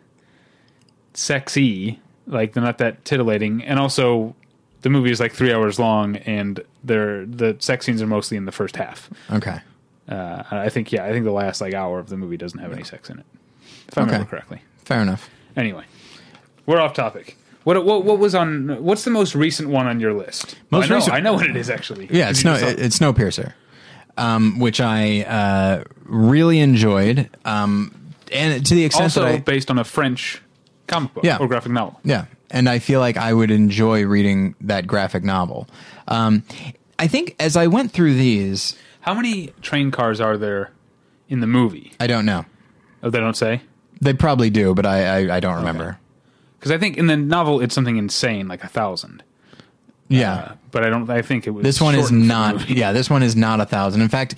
sexy, like they're not that titillating, and also the movie is like three hours long, and they're the sex scenes are mostly in the first half. okay. Uh, I think yeah, I think the last like hour of the movie doesn't have any sex in it, if I Okay. remember correctly. Fair enough. Anyway, we're off topic. What, what what was on? What's the most recent one on your list? Most I know, recent- I know what it is actually. Yeah, it's no, saw- it's Snowpiercer, um, which I uh, really enjoyed, um, and to the extent also that I, based on a French comic book Yeah. or graphic novel. Yeah, and I feel like I would enjoy reading that graphic novel. Um, I think as I went through these, How many train cars are there in the movie? I don't know. Oh, they don't say. They probably do, but I I, I don't remember. Because I think in the novel it's something insane, like a thousand. Yeah, Uh, but I don't. I think it was. this one is shortened for the not. Yeah, this one is not a thousand. In fact,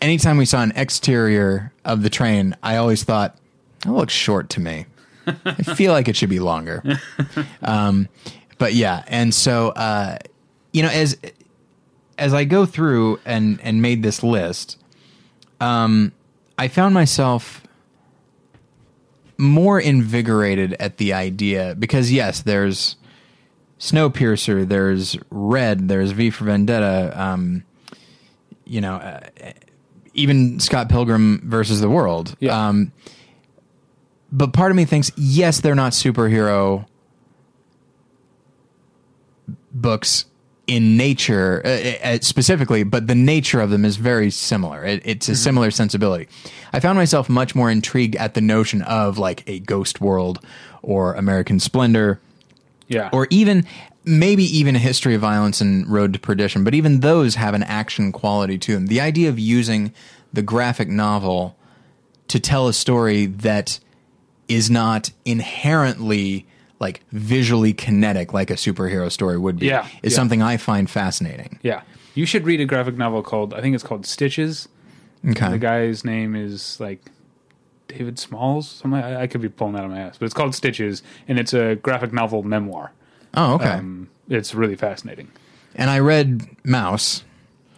anytime we saw an exterior of the train, I always thought that looks short to me. I feel like it should be longer. Um, but yeah, and so uh, you know, as as I go through and and made this list, um, I found myself more invigorated at the idea because yes, there's Snowpiercer, there's Red, there's V for Vendetta, um, you know, uh, even Scott Pilgrim versus the World. Yeah. Um, but part of me thinks, yes, they're not superhero books in nature uh, uh, specifically, but the nature of them is very similar. It, it's a Mm-hmm. similar sensibility. I found myself much more intrigued at the notion of like a ghost world or American Splendor Yeah. or even maybe even a history of violence and road to perdition but even those have an action quality to them the idea of using the graphic novel to tell a story that is not inherently like visually kinetic like a superhero story would be Yeah, is yeah. something i find fascinating yeah. You should read a graphic novel called I think it's called Stitches. okay The guy's name is like David Smalls. Something I, I could be pulling that out of my ass, but it's called Stitches, and it's a graphic novel memoir. oh okay Um, it's really fascinating, and i read Maus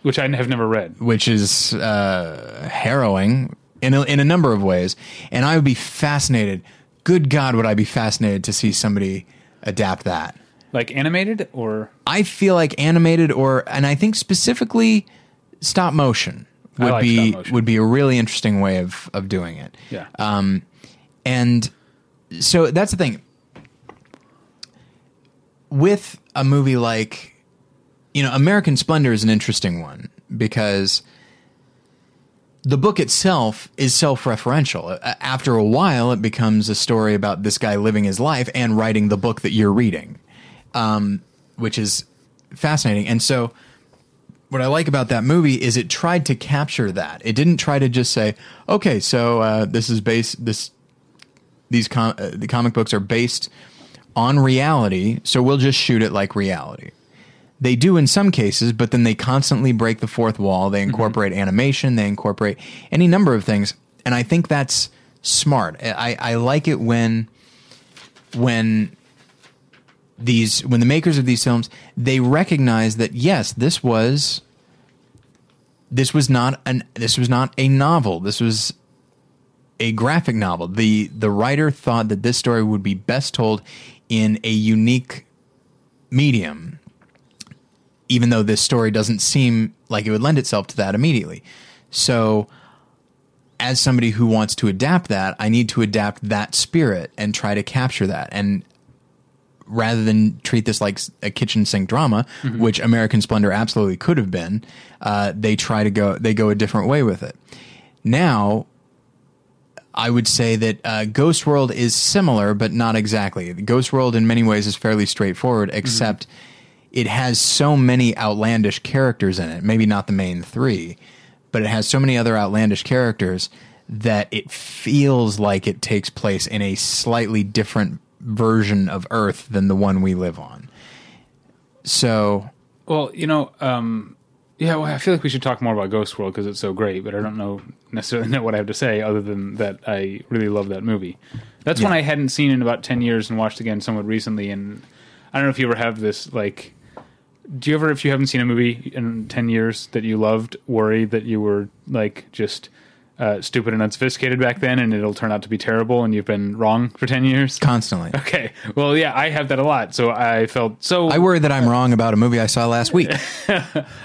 which I have never read. which is uh, harrowing in a, in a number of ways. And I would be fascinated. Good God, would I be fascinated to see somebody adapt that? Like animated or I feel like animated or, and I think specifically stop motion would like be motion. would be a really interesting way of of doing it. yeah. Um, and so that's the thing. With a movie like, you know, American Splendor is an interesting one because the book itself is self referential. After a while, it becomes a story about this guy living his life and writing the book that you're reading, um, which is fascinating. And so, what I like about that movie is it tried to capture that. It didn't try to just say, "Okay, so uh, this is based this these com- uh, the comic books are based on reality, so we'll just shoot it like reality." They do in some cases, but then they constantly break the fourth wall. They mm-hmm. incorporate animation, they incorporate any number of things, and I think that's smart. I, I like it when when these when the makers of these films they recognize that yes this was this was not an this was not a novel. This was a graphic novel. The the writer thought that this story would be best told in a unique medium even though this story doesn't seem like it would lend itself to that immediately so as somebody who wants to adapt that i need to adapt that spirit and try to capture that and rather than treat this like a kitchen sink drama, which American Splendor absolutely could have been, uh, they try to go they go a different way with it. Now, I would say that uh, Ghost World is similar, but not exactly. Ghost World, in many ways, is fairly straightforward, except it has so many outlandish characters in it. Maybe not the main three, but it has so many other outlandish characters that it feels like it takes place in a slightly different version of Earth than the one we live on. So, Well, you know, um, yeah. Well, I feel like we should talk more about Ghost World because it's so great. But I don't know necessarily know what I have to say other than that I really love that movie. That's one I hadn't seen in about ten years and watched again somewhat recently. And I don't know if you ever have this like. Do you ever, if you haven't seen a movie in ten years that you loved, worry that you were like just uh, stupid and unsophisticated back then, and it'll turn out to be terrible, and you've been wrong for ten years? constantly. Okay, well, yeah, I have that a lot. So I felt so. I worry that I'm wrong about a movie I saw last week.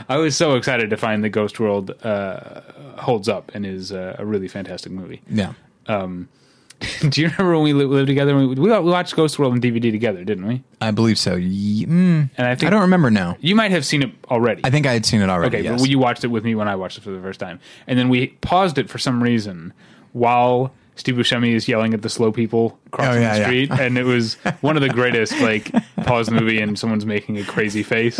I was so excited to find that Ghost World uh, holds up and is uh, a really fantastic movie. Yeah. Do you remember when we lived together? We, we watched Ghost World on DVD together, didn't we? I believe so. Ye- mm, And I I don't remember now. you might have seen it already. I think I had seen it already. okay, yes. but you watched it with me when I watched it for the first time, and then we paused it for some reason while Steve Buscemi is yelling at the slow people crossing Oh, yeah, the yeah. street, and it was one of the greatest. Like pause the movie and someone's making a crazy face.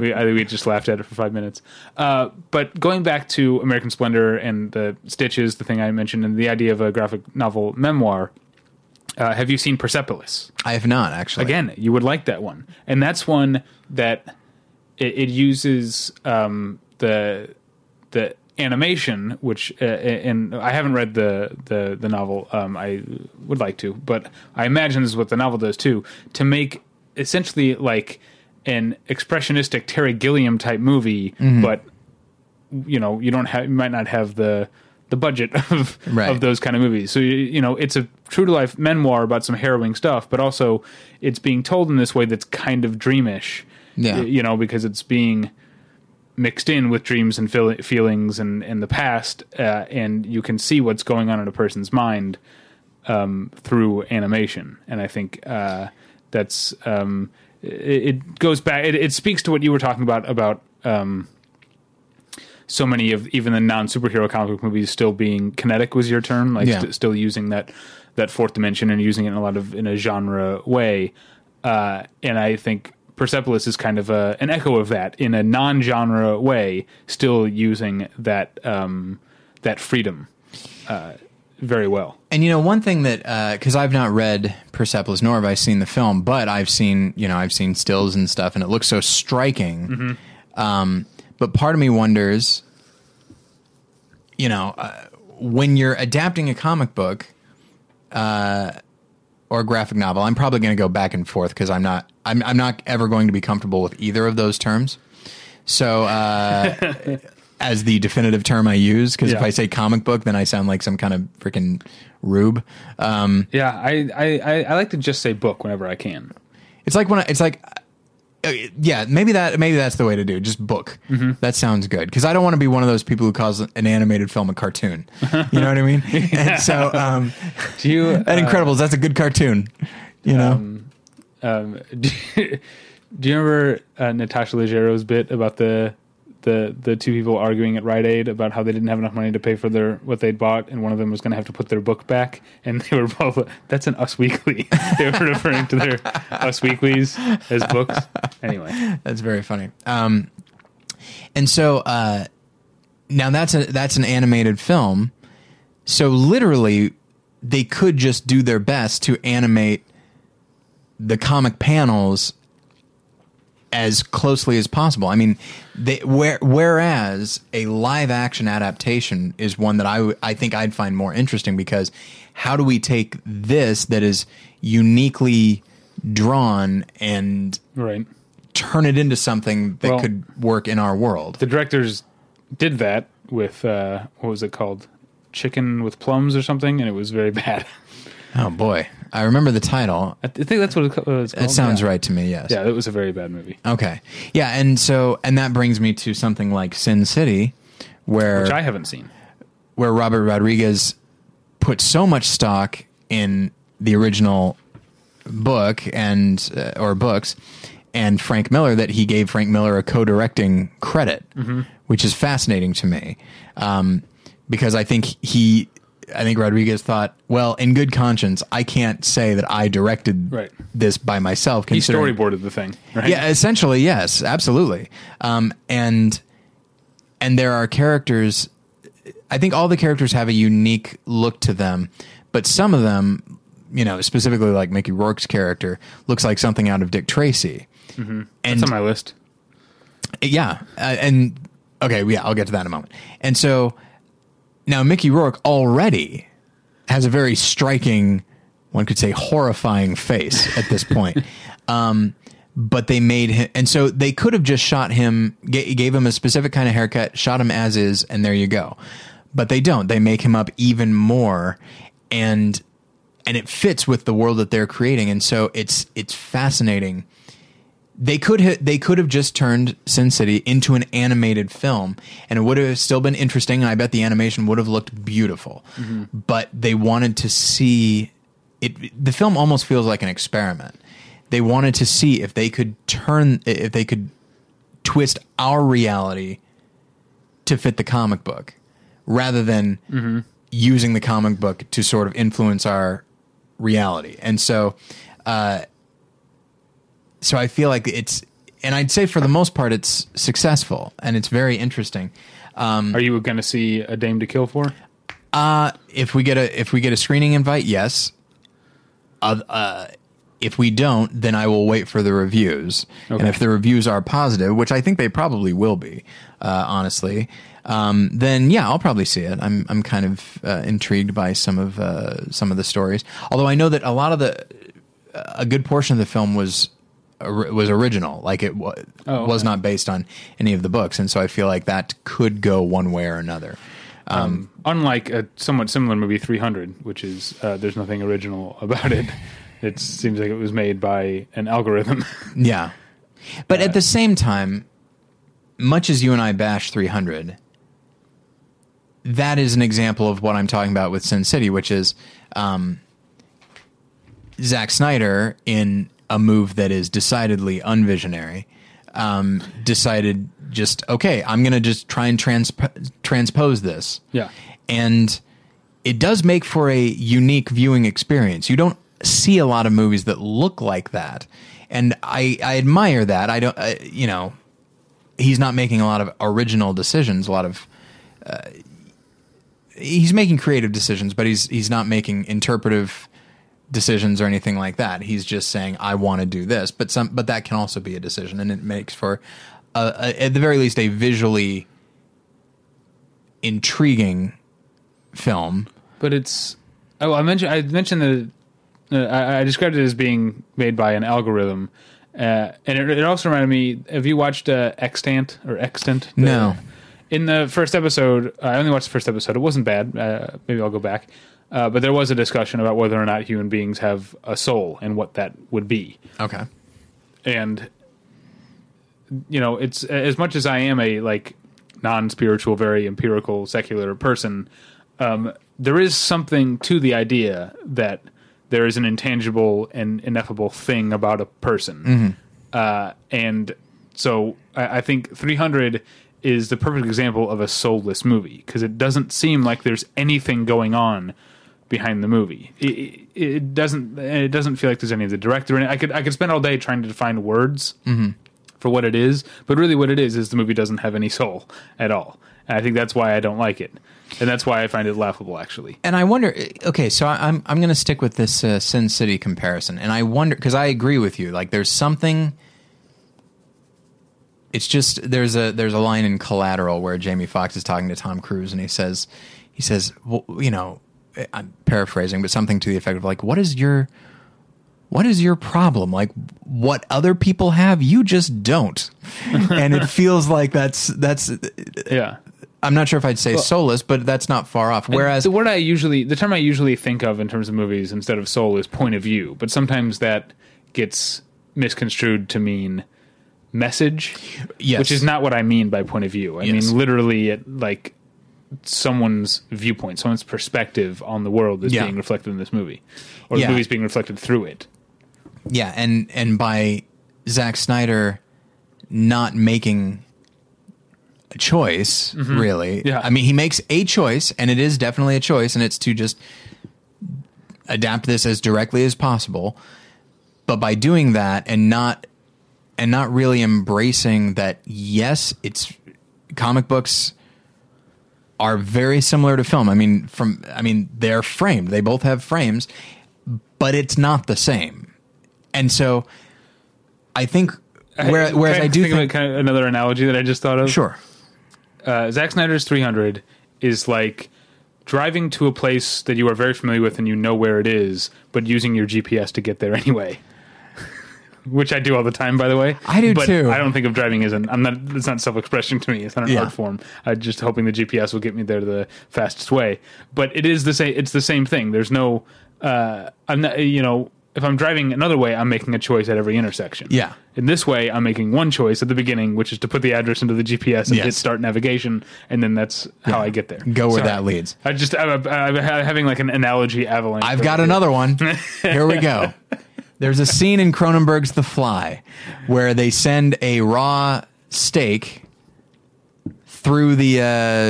We I think we just laughed at it for five minutes. Uh, but going back to American Splendor and the Stitches, the thing I mentioned, and the idea of a graphic novel memoir. Uh, have you seen Persepolis? I have not actually. Again, you would like that one, and that's one that it, it uses um, the the animation, which uh, and I haven't read the the the novel. Um, I would like to, but I imagine this is what the novel does too, to make essentially like an expressionistic Terry Gilliam type movie, but you know you don't have you might not have the the budget of Right. of those kind of movies. So you, you know it's a true to life memoir about some harrowing stuff, but also it's being told in this way that's kind of dreamish. Yeah. You know because it's being mixed in with dreams and feel- feelings and, and the past, uh, and you can see what's going on in a person's mind um, through animation. And I think uh, that's um, it, it goes back. It, it speaks to what you were talking about about um, so many of even the non superhero comic book movies still being kinetic was your term, like Yeah. st- still using that that fourth dimension and using it in a lot of in a genre way. Uh, and I think Persepolis is kind of a, an echo of that in a non genre way, still using that um, that freedom uh, very well. And you know, one thing that because I've not read Persepolis nor have I seen the film, but I've seen you know I've seen stills and stuff, and it looks so striking. Um, but part of me wonders, you know, uh, when you're adapting a comic book uh, or graphic novel, I'm probably going to go back and forth because I'm not I'm I'm not ever going to be comfortable with either of those terms. So. Uh, as the definitive term I use, because if I say comic book, then I sound like some kind of freaking rube. Um, Yeah, I, I, I, I like to just say book whenever I can. it's like when I, it's like, uh, yeah, maybe that maybe that's the way to do. it. Just book. That sounds good because I don't want to be one of those people who calls an animated film a cartoon. You know what I mean? And so, um, Do you? at Incredibles, that's a good cartoon. You know, um, do, you, do you remember uh, Natasha Leggero's bit about the the the two people arguing at Rite Aid about how they didn't have enough money to pay for their what they'd bought, and one of them was going to have to put their book back, and they were both that's an Us Weekly. they were referring to their Us Weeklies as books. Anyway, That's very funny. Um, and so uh, now that's a that's an animated film. So literally, they could just do their best to animate the comic panels as closely as possible. I mean, they, where, whereas a live action adaptation is one that I w- I think I'd find more interesting because how do we take this that is uniquely drawn and right. turn it into something that Well- could work in our world. The directors did that with uh, what was it called? Chicken with plums or something, and it was very bad. Oh boy, I remember the title. I th- think that's what it co- it's called. It sounds yeah. right to me. Yes. Yeah, it was a very bad movie, Okay. Yeah, and so and that brings me to something like Sin City, where which I haven't seen. where Robert Rodriguez put so much stock in the original book and uh, or books and Frank Miller that he gave Frank Miller a co-directing credit, which is fascinating to me um, because I think he. I think Rodriguez thought, well, in good conscience, I can't say that I directed Right. this by myself. He storyboarded the thing, right? yeah, essentially, yes, absolutely. Um, and and there are characters. I think all the characters have a unique look to them, but some of them, you know, specifically like Mickey Rourke's character, looks like something out of Dick Tracy. And It's on my list. yeah, uh, and okay, yeah, I'll get to that in a moment. And so now Mickey Rourke already has a very striking, one could say horrifying face at this point. um, but they made him, and so they could have just shot him, ga- gave him a specific kind of haircut, shot him as is, and there you go. But they don't. They make him up even more, and and it fits with the world that they're creating, and so it's it's fascinating they could ha- they could have just turned Sin City into an animated film, and it would have still been interesting. And I bet the animation would have looked beautiful. But they wanted to see it. The film almost feels like an experiment. They wanted to see if they could turn if they could twist our reality to fit the comic book, rather than using the comic book to sort of influence our reality. And so. Uh, so I feel like it's, and I'd say for the most part, it's successful and it's very interesting. Um, Are you going to see a Dame to Kill for? uh, if we get a if we get a screening invite, yes. Uh, uh, if we don't, then I will wait for the reviews, and if the reviews are positive, which I think they probably will be, uh, honestly, um, then yeah, I'll probably see it. I'm I'm kind of uh, intrigued by some of uh, some of the stories, although I know that a lot of the a good portion of the film was or- was original, like it wa- Oh, was not based on any of the books, and so I feel like that could go one way or another. Um, unlike a somewhat similar movie, 300, which is uh, there's nothing original about it. It seems like it was made by an algorithm. Yeah. But at the same time, much as you and I bash 300, that is an example of what I'm talking about with Sin City, which is um, Zack Snyder in a move that is decidedly unvisionary, um, decided just okay, I'm going to just try and transp- transpose this. Yeah. and it does make for a unique viewing experience. You don't see a lot of movies that look like that, and I I admire that. I don't, uh, you know, he's not making a lot of original decisions. A lot of uh, he's making creative decisions, but he's he's not making interpretive decisions or anything like that. He's just saying I want to do this, but some but that can also be a decision, and it makes for a, a, at the very least a visually intriguing film. But it's oh, I mentioned I mentioned the uh, I, I described it as being made by an algorithm, uh, and it, it also reminded me. Have you watched uh, Extant or Extant? The- No. In the first episode, I only watched the first episode. It wasn't bad. Uh, maybe I'll go back. Uh, but there was a discussion about whether or not human beings have a soul and what that would be. Okay. and you know it's as much as i am a like non-spiritual very empirical secular person um, there is something to the idea that there is an intangible and ineffable thing about a person uh, and so I, I think 300 is the perfect example of a soulless movie because it doesn't seem like there's anything going on behind the movie. It, it, doesn't. It doesn't feel like there's any of the director in it. I could I could spend all day trying to find words for what it is, but really what it is is the movie doesn't have any soul at all. And I think that's why I don't like it, and that's why I find it laughable. Actually, And I wonder. Okay, so I- I'm I'm going to stick with this uh, Sin City comparison, and I wonder because I agree with you. Like, there's something. It's just there's a there's a line in Collateral where Jamie Foxx is talking to Tom Cruise, and he says he says, well, you know, I'm paraphrasing, but something to the effect of like, what is your what is your problem? Like what other people have, you just don't. and it feels like that's that's yeah. I'm not sure if I'd say soulless, but that's not far off. Whereas the word I usually, the term I usually think of in terms of movies instead of soul is point of view, but sometimes that gets misconstrued to mean message, Yes. which is not what I mean by point of view. I Yes. mean literally, it like someone's viewpoint, someone's perspective on the world is Yeah. being reflected in this movie, or Yeah. the movie's being reflected through it. Yeah, and and by Zack Snyder not making a choice, really. Mm-hmm. Yeah. I mean, he makes a choice, and it is definitely a choice, and it's to just adapt this as directly as possible. But by doing that and not and not really embracing that, yes, it's comic books are very similar to film. I mean, from I mean, they're framed. They both have frames, but it's not the same. And so, I think where, whereas Can I do think, think, of kind of another analogy that I just thought of. sure, uh, Zack Snyder's 300 is like driving to a place that you are very familiar with and you know where it is, but using your GPS to get there anyway. Which I do all the time, by the way. I do but too. I don't think of driving as an. I'm not. It's not self-expression to me. It's not an Yeah. art form. I'm just hoping the GPS will get me there the fastest way. But it is the same. It's the same thing. There's no. Uh, I'm not. You know, if I'm driving another way, I'm making a choice at every intersection. Yeah. In this way, I'm making one choice at the beginning, which is to put the address into the GPS and Yes. hit start navigation, and then that's how I get there. go where Sorry. that leads. I just I'm, I'm having like an analogy avalanche. I've got another one. Here we go. There's a scene in Cronenberg's The Fly where they send a raw steak through the uh,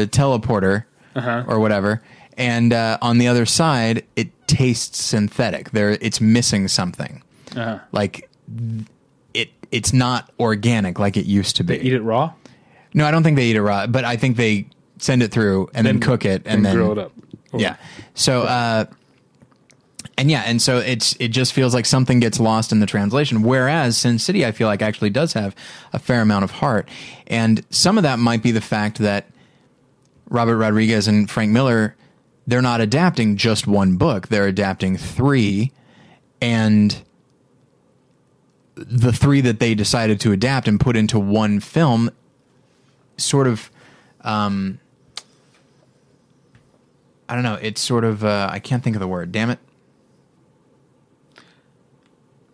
teleporter or whatever, and uh, on the other side, it tastes synthetic. There, it's missing something. Uh-huh. Like it, it's not organic like it used to be. Eat it raw, No, I don't think they eat it raw, but I think they send it through and then, cook it and then grill it up. Or- yeah. So, uh, and yeah, and so it's it just feels like something gets lost in the translation. Whereas Sin City, I feel like actually does have a fair amount of heart, and some of that might be the fact that Robert Rodriguez and Frank Miller they're not adapting just one book; they're adapting three, and the three that they decided to adapt and put into one film, sort of. Um, I don't know. It's sort of uh, I can't think of the word. Damn it!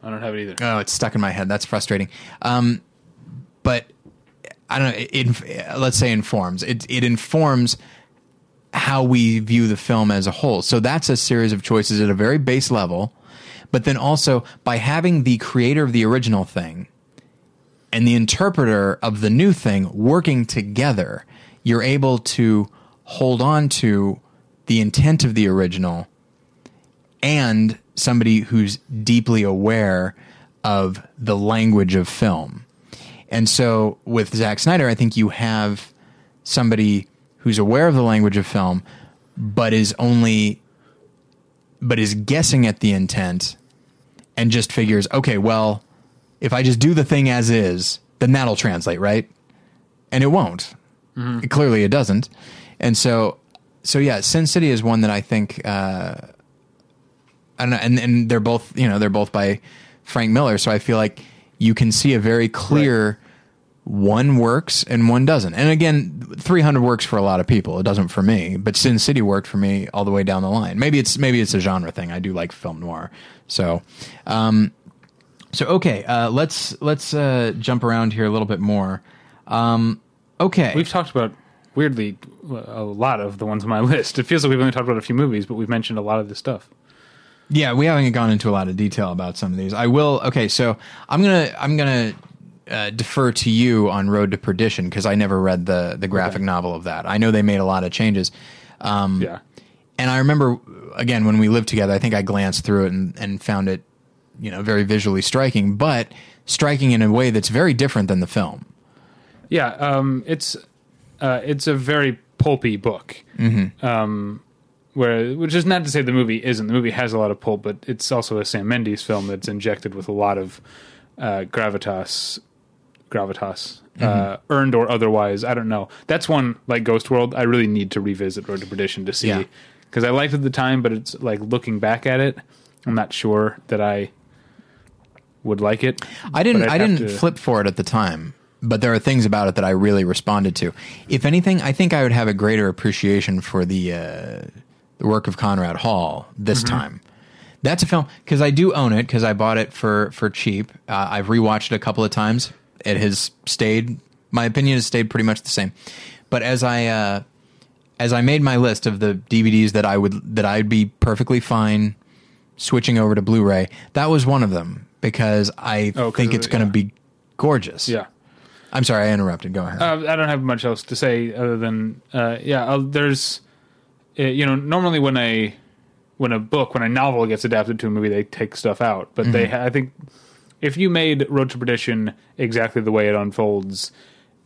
I don't have it either. Oh, it's stuck in my head. That's frustrating. Um, but I don't know. It, it, let's say informs. It it informs how we view the film as a whole. So that's a series of choices at a very base level. but then also by having the creator of the original thing and the interpreter of the new thing working together, you're able to hold on to the intent of the original and somebody who's deeply aware of the language of film. And so with Zack Snyder, I think you have somebody who's aware of the language of film, but is only but is guessing at the intent and just figures, okay, well, if I just do the thing as is, then that'll translate, right? And it won't. It, clearly, it doesn't. And so, so yeah, Sin City is one that I think, uh, I don't know, and and they're both, you know, they're both by Frank Miller. So I feel like you can see a very clear one works and one doesn't. And again, 300 works for a lot of people. It doesn't for me, but Sin City worked for me all the way down the line. Maybe it's maybe it's a genre thing. I do like film noir. So, um, so okay, uh, let's let's uh, jump around here a little bit more. Um, okay, We've talked about weirdly a lot of the ones on my list. It feels like we've only talked about a few movies, but we've mentioned a lot of this stuff. Yeah, we haven't gone into a lot of detail about some of these. I will. Okay, so I'm gonna I'm gonna uh, defer to you on Road to Perdition because I never read the the graphic novel of that. I know they made a lot of changes. Um, Yeah. and I remember again when we lived together. I think I glanced through it and, and found it, you know, very visually striking, but striking in a way that's very different than the film. Yeah, um, it's uh, it's a very pulpy book. Mm-hmm. Um, where, which is not to say the movie isn't. The movie has a lot of pulp, but it's also a Sam Mendes film that's injected with a lot of uh, gravitas, gravitas, uh, earned or otherwise. I don't know. That's one like Ghost World. I really need to revisit Road to Perdition to see Yeah. because I liked it at the time, but it's like looking back at it, I'm not sure that I would like it. I didn't. I'd I didn't to- flip for it at the time, but there are things about it that I really responded to. If anything, I think I would have a greater appreciation for the uh, the work of Conrad Hall this Mm-hmm. time. That's a film because I do own it because I bought it for for cheap. Uh, I've rewatched it a couple of times. It has stayed. My opinion has stayed pretty much the same. But as I uh, as I made my list of the DVDs that I would that I'd be perfectly fine switching over to Blu-ray, that was one of them because I Oh, think it's going to yeah. be gorgeous. Yeah. I'm sorry, I interrupted. Go ahead. Uh, I don't have much else to say other than uh, yeah. Uh, there's uh, you know normally when a when a book when a novel gets adapted to a movie they take stuff out, but they I think if you made Road to Perdition exactly the way it unfolds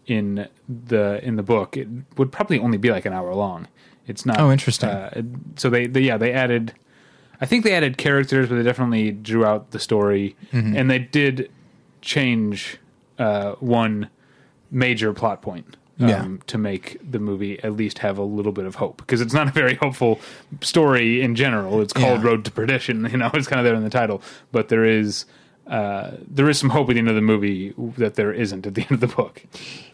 in the in the book, it would probably only be like an hour long. It's not. Oh, interesting. Uh, so they, they yeah they added. I think they added characters, but they definitely drew out the story, Mm-hmm. and they did change uh, one major plot point um, Yeah. to make the movie at least have a little bit of hope because it's not a very hopeful story in general. It's called Yeah. Road to Perdition, you know, it's kind of there in the title, but there is uh, there is some hope at the end of the movie that there isn't at the end of the book.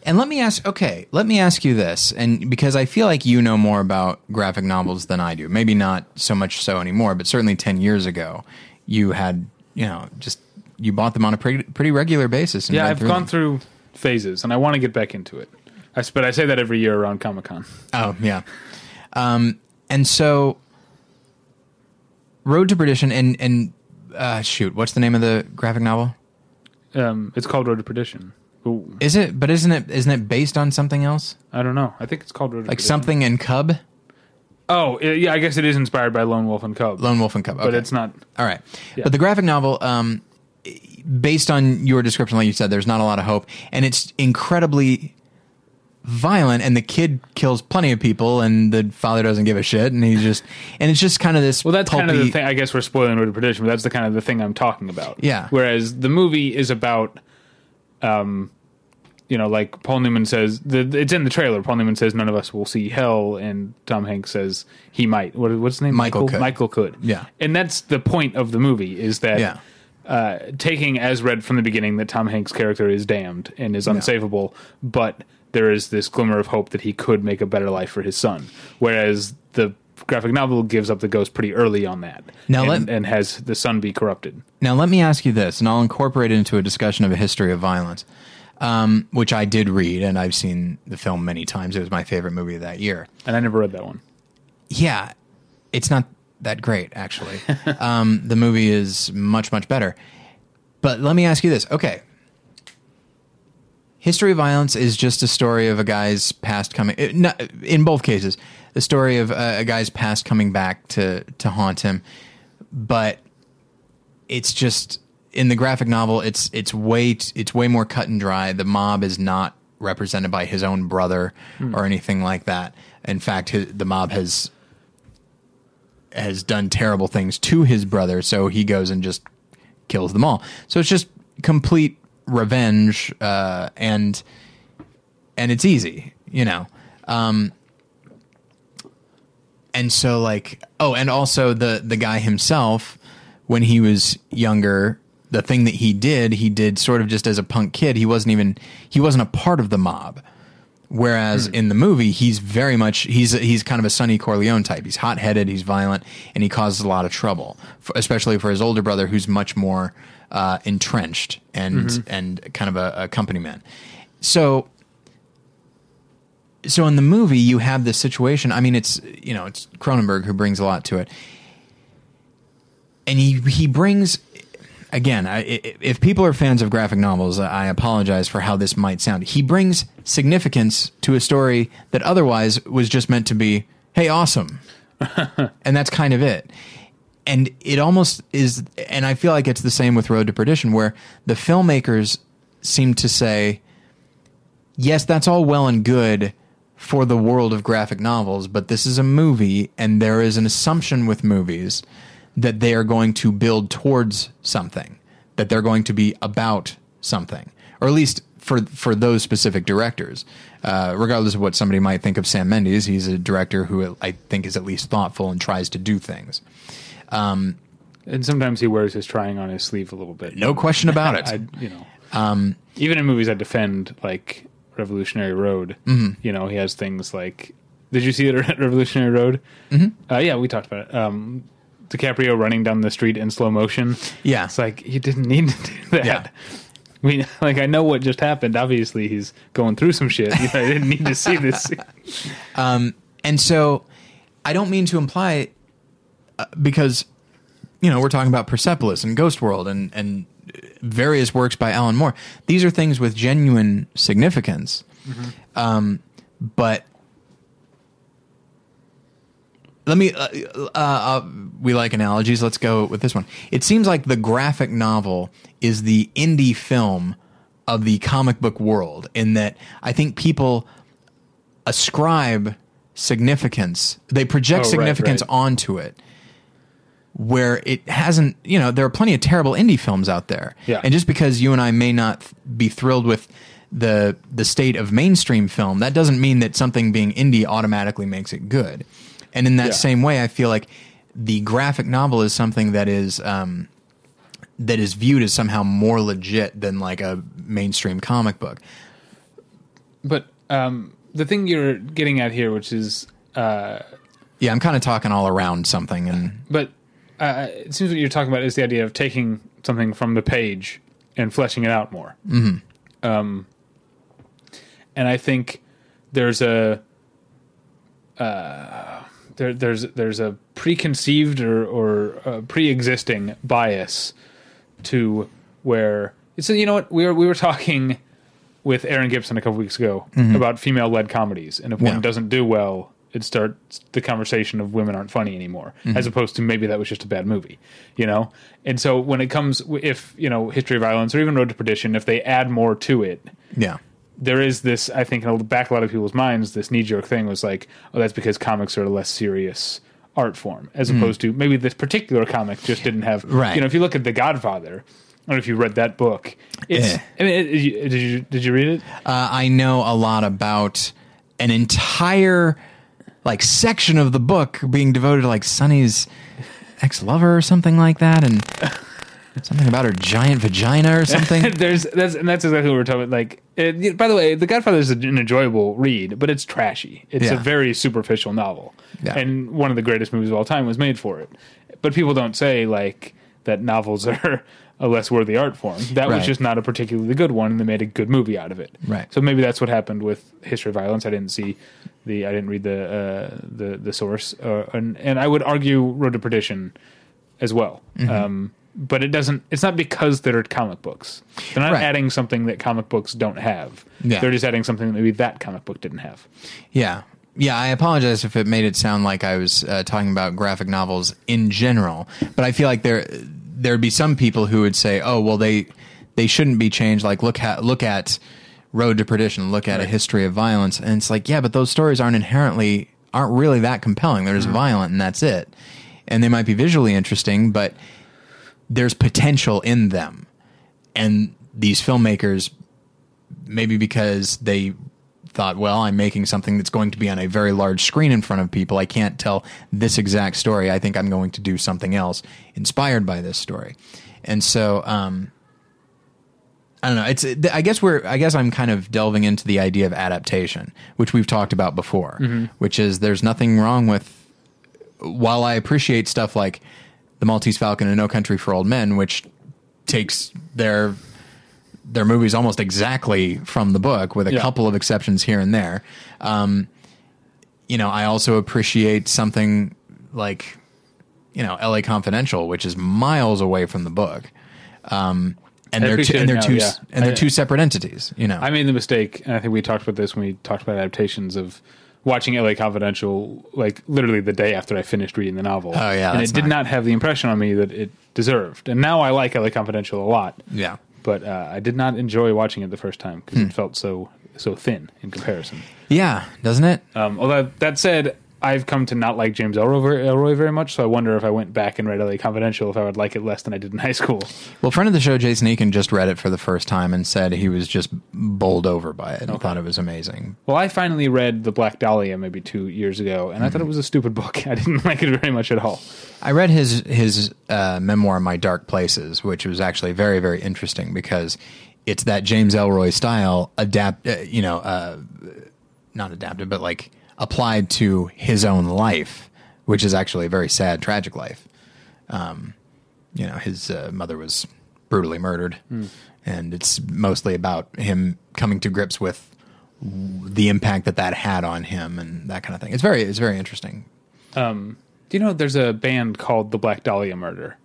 And let me ask, okay, let me ask you this, and because I feel like you know more about graphic novels than I do. Maybe not so much so anymore, but certainly ten years ago, you had, you know, just you bought them on a pretty, pretty regular basis. And Yeah, I've through gone them. through phases, and I want to get back into it. I, but I say that every year around Comic Con. Oh yeah, um, and so Road to Perdition, and and uh, shoot, what's the name of the graphic novel? Um, it's called Road to Perdition. Ooh, Is it? But isn't it? Isn't it based on something else? I don't know. I think it's called Road to Like Perdition. something in Cub, Oh, yeah. I guess it is inspired by Lone Wolf and Cub, Lone Wolf and Cub. but it's not. All right. Yeah. But the graphic novel, um, based on your description, like you said, there's not a lot of hope, and it's incredibly violent. And the kid kills plenty of people, and the father doesn't give a shit, and he's just, and it's just kind of this. Well, that's kind of the thing. I guess we're spoiling with to Perdition, but that's the kind of the thing I'm talking about. Yeah. Whereas the movie is about, um, you know, like Paul Newman says, the, it's in the trailer. Paul Newman says none of us will see hell, and Tom Hanks says he might. What, what's his name? Michael could. Michael could. Yeah. And that's the point of the movie is that. Yeah. Uh, taking as read from the beginning that Tom Hanks' character is damned and is unsavable, but there is this glimmer of hope that he could make a better life for his son. Whereas the graphic novel gives up the ghost pretty early on that, Now and, let- and has the son be corrupted. Now, let me ask you this, and I'll incorporate it into a discussion of a history of violence, um, which I did read, and I've seen the film many times. It was my favorite movie of that year. And I never read that one. Yeah, it's not that great, actually. um, the movie is much much better. But let me ask you this: Okay, History of Violence is just a story of a guy's past coming. Eh, in both cases, the story of a, a guy's past coming back to to haunt him. But it's just in the graphic novel. It's it's way t- it's way more cut and dry. The mob is not represented by his own brother hmm. or anything like that. In fact, his, the mob has has done terrible things to his brother, so he goes and just kills them all. So it's just complete revenge, uh, and and it's easy, you know. Um, and so like, oh, and also the the guy himself, when he was younger, the thing that he did, he did sort of just as a punk kid. He wasn't even he wasn't a part of the mob. Whereas in the movie, he's very much he's he's kind of a Sonny Corleone type. He's hot headed, he's violent, and he causes a lot of trouble, f especially for his older brother, who's much more uh, entrenched and and kind of a, a company man. So so in the movie you have this situation. I mean it's you know it's cronenberg who brings a lot to it. And he he brings again i- if people are fans of graphic novels i apologize for how this might sound. He brings significance to a story that otherwise was just meant to be hey awesome. And that's kind of it and it almost is and i feel like it's the same with road to perdition where the filmmakers seem to say yes, that's all well and good for the world of graphic novels, but this is a movie, and there is an assumption with movies that they are going to build towards something, that they're going to be about something, or at least for for those specific directors. Uh, regardless of what somebody might think of Sam Mendes, he's a director who I think is at least thoughtful and tries to do things. And sometimes he wears his trying on his sleeve a little bit. No question about it. I, you know, um, even in movies I defend, like Revolutionary Road, Mm-hmm. you know, he has things like. Did you see it at Revolutionary Road? Mm-hmm. Uh, yeah, we talked about it. Um, DiCaprio running down the street in slow motion. Yeah. it's like he didn't need to do that. Yeah. I mean, like I know what just happened. Obviously, he's going through some shit. You know, I didn't need to see this. And so I don't mean to imply uh, because you know we're talking about Persepolis and Ghost World and and various works by Alan Moore. These are things with genuine significance, um, but let me. Uh, uh, uh, we like analogies. Let's go with this one. It seems like the graphic novel is the indie film of the comic book world. In that, I think people ascribe significance. They project Oh, right, significance right. onto it where it hasn't, you know, there are plenty of terrible indie films out there. Yeah. And just because you and I may not th- be thrilled with the the state of mainstream film, that doesn't mean that something being indie automatically makes it good. And in that Yeah. same way, I feel like the graphic novel is something that is um, that is viewed as somehow more legit than like a mainstream comic book. But um, the thing you're getting at here, which is, uh, Yeah, I'm kind of talking all around something, and but uh, it seems what you're talking about is the idea of taking something from the page and fleshing it out more. Mm-hmm. Um, and I think there's a uh, there, there's there's a preconceived or or pre-existing bias to where it's you know what we were we were talking with Aaron Gibson a couple weeks ago about female-led comedies, and if Yeah. one doesn't do well, it starts the conversation of women aren't funny anymore, as opposed to maybe that was just a bad movie, you know. And so when it comes, if you know, History of Violence or even Road to Perdition, if they add more to it, yeah, there is this I think in the back of a lot of people's minds this knee jerk thing was like oh that's because comics are a less serious art form as opposed to maybe this particular comic just didn't have. Right. you know if you look at The Godfather I don't know if you read that book it's Eh. I mean it, it- did you did you read it uh, I know a lot about an entire like section of the book being devoted to like Sonny's ex lover or something like that, and something about her giant vagina or something. there's that's and that's exactly what we're talking about like it, by the way The Godfather is an enjoyable read but it's trashy it's a very superficial novel Yeah. and one of the greatest movies of all time was made for it but people don't say like that novels are a less worthy art form. That Right. was just not a particularly good one, and they made a good movie out of it. Right. So maybe that's what happened with History of Violence. I didn't see the, I didn't read the uh, the the source, uh, and and I would argue Road to Perdition as well. Mm-hmm. Um, but it doesn't. It's not because they're comic books. They're not Right. adding something that comic books don't have. Yeah. They're just adding something that maybe that comic book didn't have. Yeah. Yeah, I apologize if it made it sound like I was uh, talking about graphic novels in general, but I feel like there there'd be some people who would say, "Oh, well they they shouldn't be changed." Like look at look at Road to Perdition, look at a history of violence, and it's like, yeah, but those stories aren't inherently aren't really that compelling. They're just mm-hmm. violent, and that's it. And they might be visually interesting, but there's potential in them, and these filmmakers maybe because they thought, well, I'm making something that's going to be on a very large screen in front of people. I can't tell this exact story. I think I'm going to do something else inspired by this story. And so, um, I don't know. It's. I guess we're. I guess I'm kind of delving into the idea of adaptation, which we've talked about before. Which is there's nothing wrong with. While I appreciate stuff like the Maltese Falcon and No Country for Old Men, which takes their their movies almost exactly from the book, with a Yeah. couple of exceptions here and there. Um, you know, I also appreciate something like, you know, L.A. Confidential, which is miles away from the book. Um, and they're two, and they're now, two yeah. and they're I- two separate entities. You know, I made the mistake, and I think we talked about this when we talked about adaptations of watching LA Confidential, like literally the day after I finished reading the novel. Oh, yeah, and it did not- not have the impression on me that it deserved. And now I like LA Confidential a lot, yeah. But uh, I did not enjoy watching it the first time because Hmm. it felt so so thin in comparison. Yeah, doesn't it? Um, although that said, I've come to not like James Ellroy, Ellroy very much, so I wonder if I went back and read LA Confidential if I would like it less than I did in high school. Well, friend of the show, Jason Eakin, just read it for the first time and said he was just bowled over by it and thought it was amazing. Well, I finally read The Black Dahlia maybe two years ago, and I thought it was a stupid book. I didn't like it very much at all. I read his his uh, memoir, My Dark Places, which was actually very very interesting because it's that James Ellroy style adapt, uh, you know, uh, not adapted, but like applied to his own life, which is actually a very sad, tragic life. Um, you know, his uh, mother was brutally murdered, and it's mostly about him coming to grips with the impact that that had on him and that kind of thing. It's very it's very interesting. Do you know there's a band called The Black Dahlia Murder,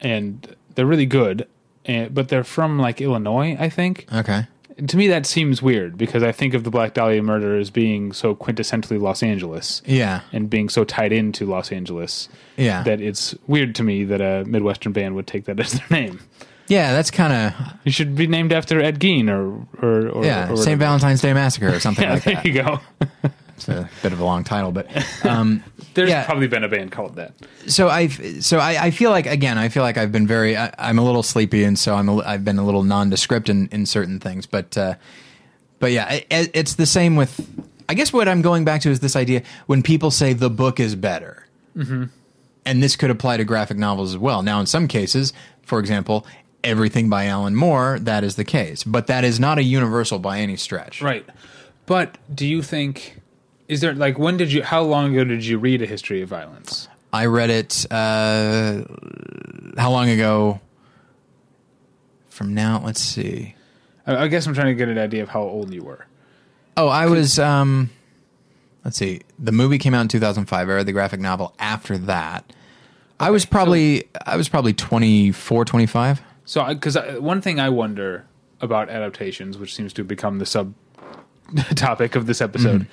and they're really good, and, but they're from like Illinois, I think. Okay. To me, that seems weird because I think of the Black Dahlia murder as being so quintessentially Los Angeles Yeah. and being so tied into Los Angeles Yeah. that it's weird to me that a Midwestern band would take that as their name. Yeah, that's kind of You should be named after Ed Gein or or, or yeah, or St. Valentine's Day Massacre or something Yeah, like there that. There you go. It's a bit of a long title, but um, There's Yeah. probably been a band called that. so I so I, I feel like again I feel like I've been very I, I'm a little sleepy and so I'm a, I've been a little nondescript in, in certain things, but uh, but yeah, it, it's the same with I guess what I'm going back to is this idea when people say the book is better, mm-hmm. and this could apply to graphic novels as well. Now, in some cases, for example. Everything by Alan Moore, that is the case, but that is not a universal by any stretch. Right. But do you think is there like when did you how long ago did you read a history of violence? I read it. Uh, how long ago? From now, let's see. I, I guess I'm trying to get an idea of how old you were. Oh, I was. Um, let's see. The movie came out in 2005. I read the graphic novel after that. I was probably I was probably 24, 25. So, because one thing I wonder about adaptations, which seems to have become the sub topic of this episode,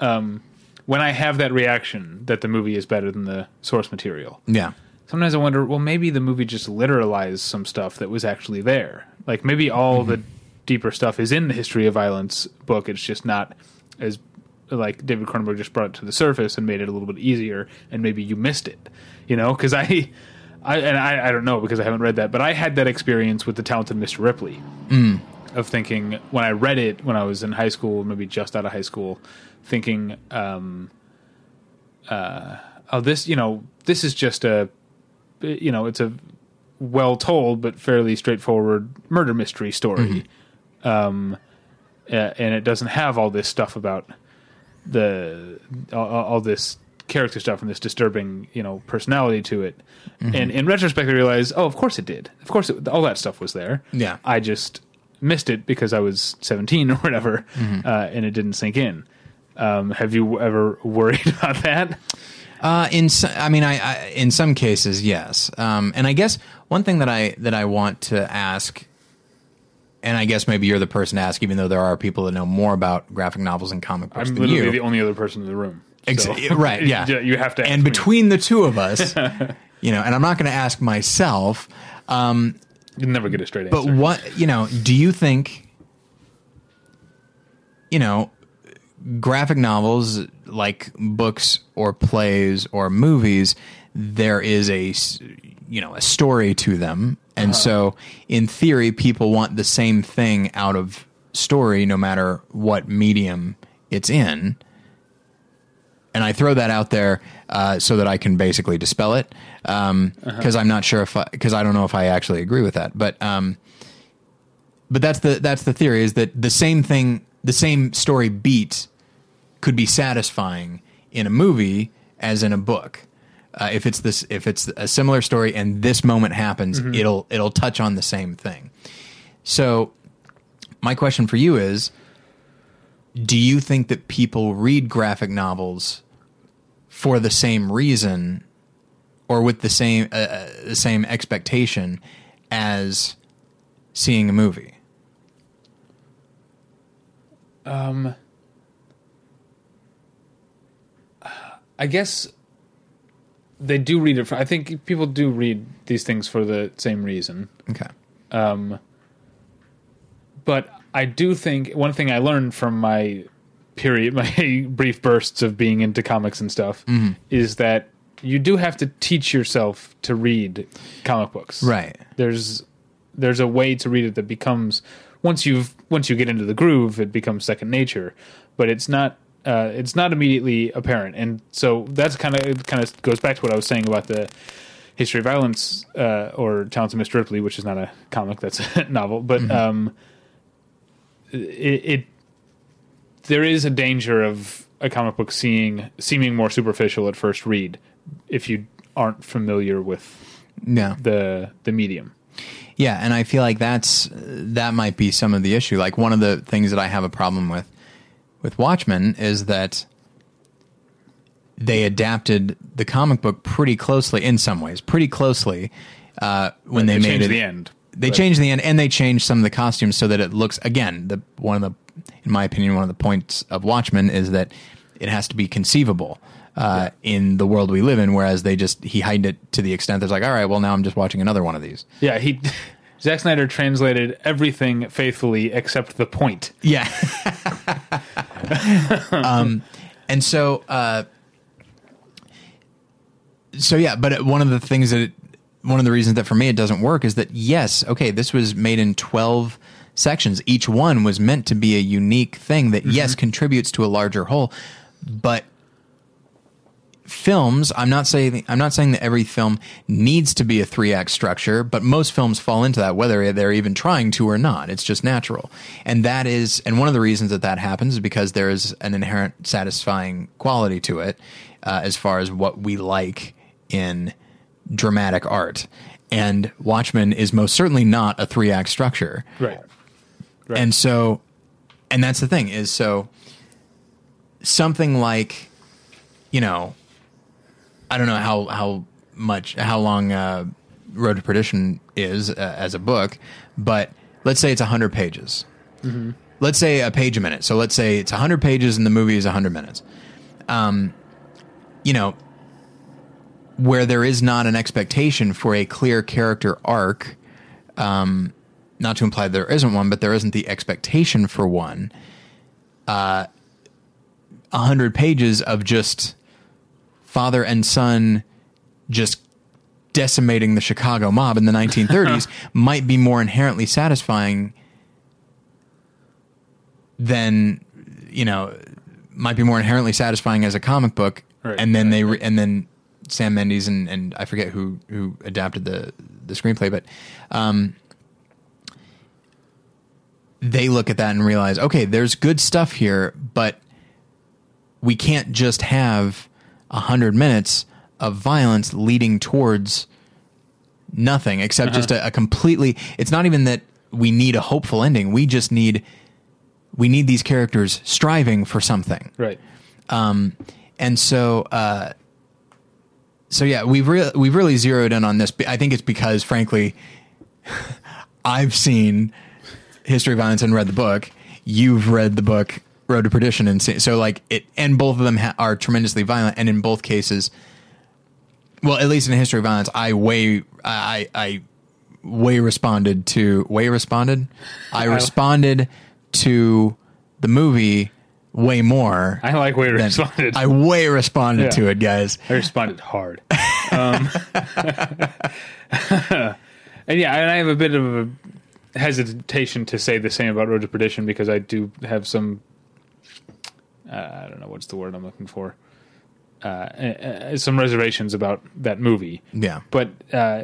um, when I have that reaction that the movie is better than the source material, Yeah. sometimes I wonder, well, maybe the movie just literalized some stuff that was actually there. Like maybe all the deeper stuff is in the history of violence book. It's just not as like David Cronenberg just brought it to the surface and made it a little bit easier, and maybe you missed it. You know, because I. I, and I, I don't know because I haven't read that, but I had that experience with the talented Mr. Ripley of thinking when I read it when I was in high school, maybe just out of high school, thinking, um, uh, oh, this, you know, this is just a, you know, it's a well told but fairly straightforward murder mystery story. Um, uh, and it doesn't have all this stuff about the all, all this character stuff and this disturbing, you know, personality to it. And in retrospect, I realized, oh, of course it did. Of course, it, all that stuff was there. Yeah. I just missed it because I was 17 or whatever, uh, and it didn't sink in. Um, have you ever worried about that? Uh, in so, I mean, I, I in some cases, yes. Um, and I guess one thing that I that I want to ask, and I guess maybe you're the person to ask, even though there are people that know more about graphic novels and comic books I'm than literally you. the only other person in the room. Ex- So- right? Yeah. you have to. ask and me. between the two of us, you know, and I'm not going to ask myself. Um, you never get a straight answer. But what you know? Do you think you know graphic novels like books or plays or movies? There is a you know a story to them, and uh-huh. so in theory, people want the same thing out of story, no matter what medium it's in. And I throw that out there uh, so that I can basically dispel it, because I'm not sure if because I, don't know if I actually agree with that. But um, but that's the that's the theory is that the same thing, the same story beat, could be satisfying in a movie as in a book. Uh, if it's this, if it's a similar story and this moment happens, it'll it'll touch on the same thing. So, my question for you is: Do you think that people read graphic novels for the same reason, or with the same uh, uh, the same expectation as seeing a movie? Um, I guess they do read it. For, I think people do read these things for the same reason. Okay. Um, But I do think one thing I learned from my period, my brief bursts of being into comics and stuff, is that you do have to teach yourself to read comic books. Right. There's there's a way to read it that becomes once you've once you get into the groove, it becomes second nature. But it's not uh, it's not immediately apparent, and so that's kind of kind of goes back to what I was saying about the history of violence uh, or Talents of Mr. Ripley, which is not a comic, that's a novel, but um, it, it there is a danger of a comic book seeing seeming more superficial at first read if you aren't familiar with Yeah. the the medium. Yeah, and I feel like that's that might be some of the issue. Like one of the things that I have a problem with with Watchmen is that they adapted the comic book pretty closely in some ways, pretty closely uh, when they, They made changed it. the end, They but- changed the end, and they changed some of the costumes so that it looks again. The one of the, in my opinion, one of the points of Watchmen is that it has to be conceivable. Uh, In the world we live in, whereas they just he heightened it to the extent that's like, all right, well now I'm just watching another one of these. Yeah, he Zack Snyder translated everything faithfully except the point. Yeah. um, and so, uh, so yeah, but one of the things that, it, one of the reasons that for me it doesn't work is that yes, okay, this was made in 12 sections. Each one was meant to be a unique thing that yes, contributes to a larger whole, but films i'm not saying i'm not saying that every film needs to be a three act structure but most films fall into that whether they're even trying to or not. It's just natural. And that is and one of the reasons that that happens is because there is an inherent satisfying quality to it uh, as far as what we like in dramatic art. And watchmen is most certainly not a three act structure. Right. Right. and so, and that's the thing is so something like, you know, I don't know how how much how long uh, Road to Perdition is uh, as a book, but let's say it's hundred pages. Let's say a page a minute. So let's say it's hundred pages and the movie is hundred minutes. Um, you know, where there is not an expectation for a clear character arc not to imply there isn't one, but there isn't the expectation for one. Uh, a hundred pages of just father and son just decimating the Chicago mob in the 1930s might be more inherently satisfying than you know might be more inherently satisfying as a comic book Right, and then right, they re- and then Sam Mendes and, and I forget who who adapted the the screenplay but um they look at that and realize okay there's good stuff here but we can't just have a hundred minutes of violence leading towards nothing except just a, a completely. It's not even that we need a hopeful ending. We just need we need these characters striving for something. Right. Um, and so, uh, so yeah, we've re- we've really zeroed in on this. I think it's because, frankly, I've seen History of Violence and read the book. You've read the book Road to Perdition, and so like it, and both of them ha- are tremendously violent. And in both cases, well, at least in History of Violence, I way I I way responded to way responded. I responded to the movie way more. I like way than- responded. I way responded Yeah. to it, guys. I responded hard. Um, and yeah, and I have a bit of a hesitation to say the same about Road to Perdition because I do have some. Uh, I don't know what's the word I'm looking for. Uh, uh, uh, some reservations about that movie. Yeah, But uh,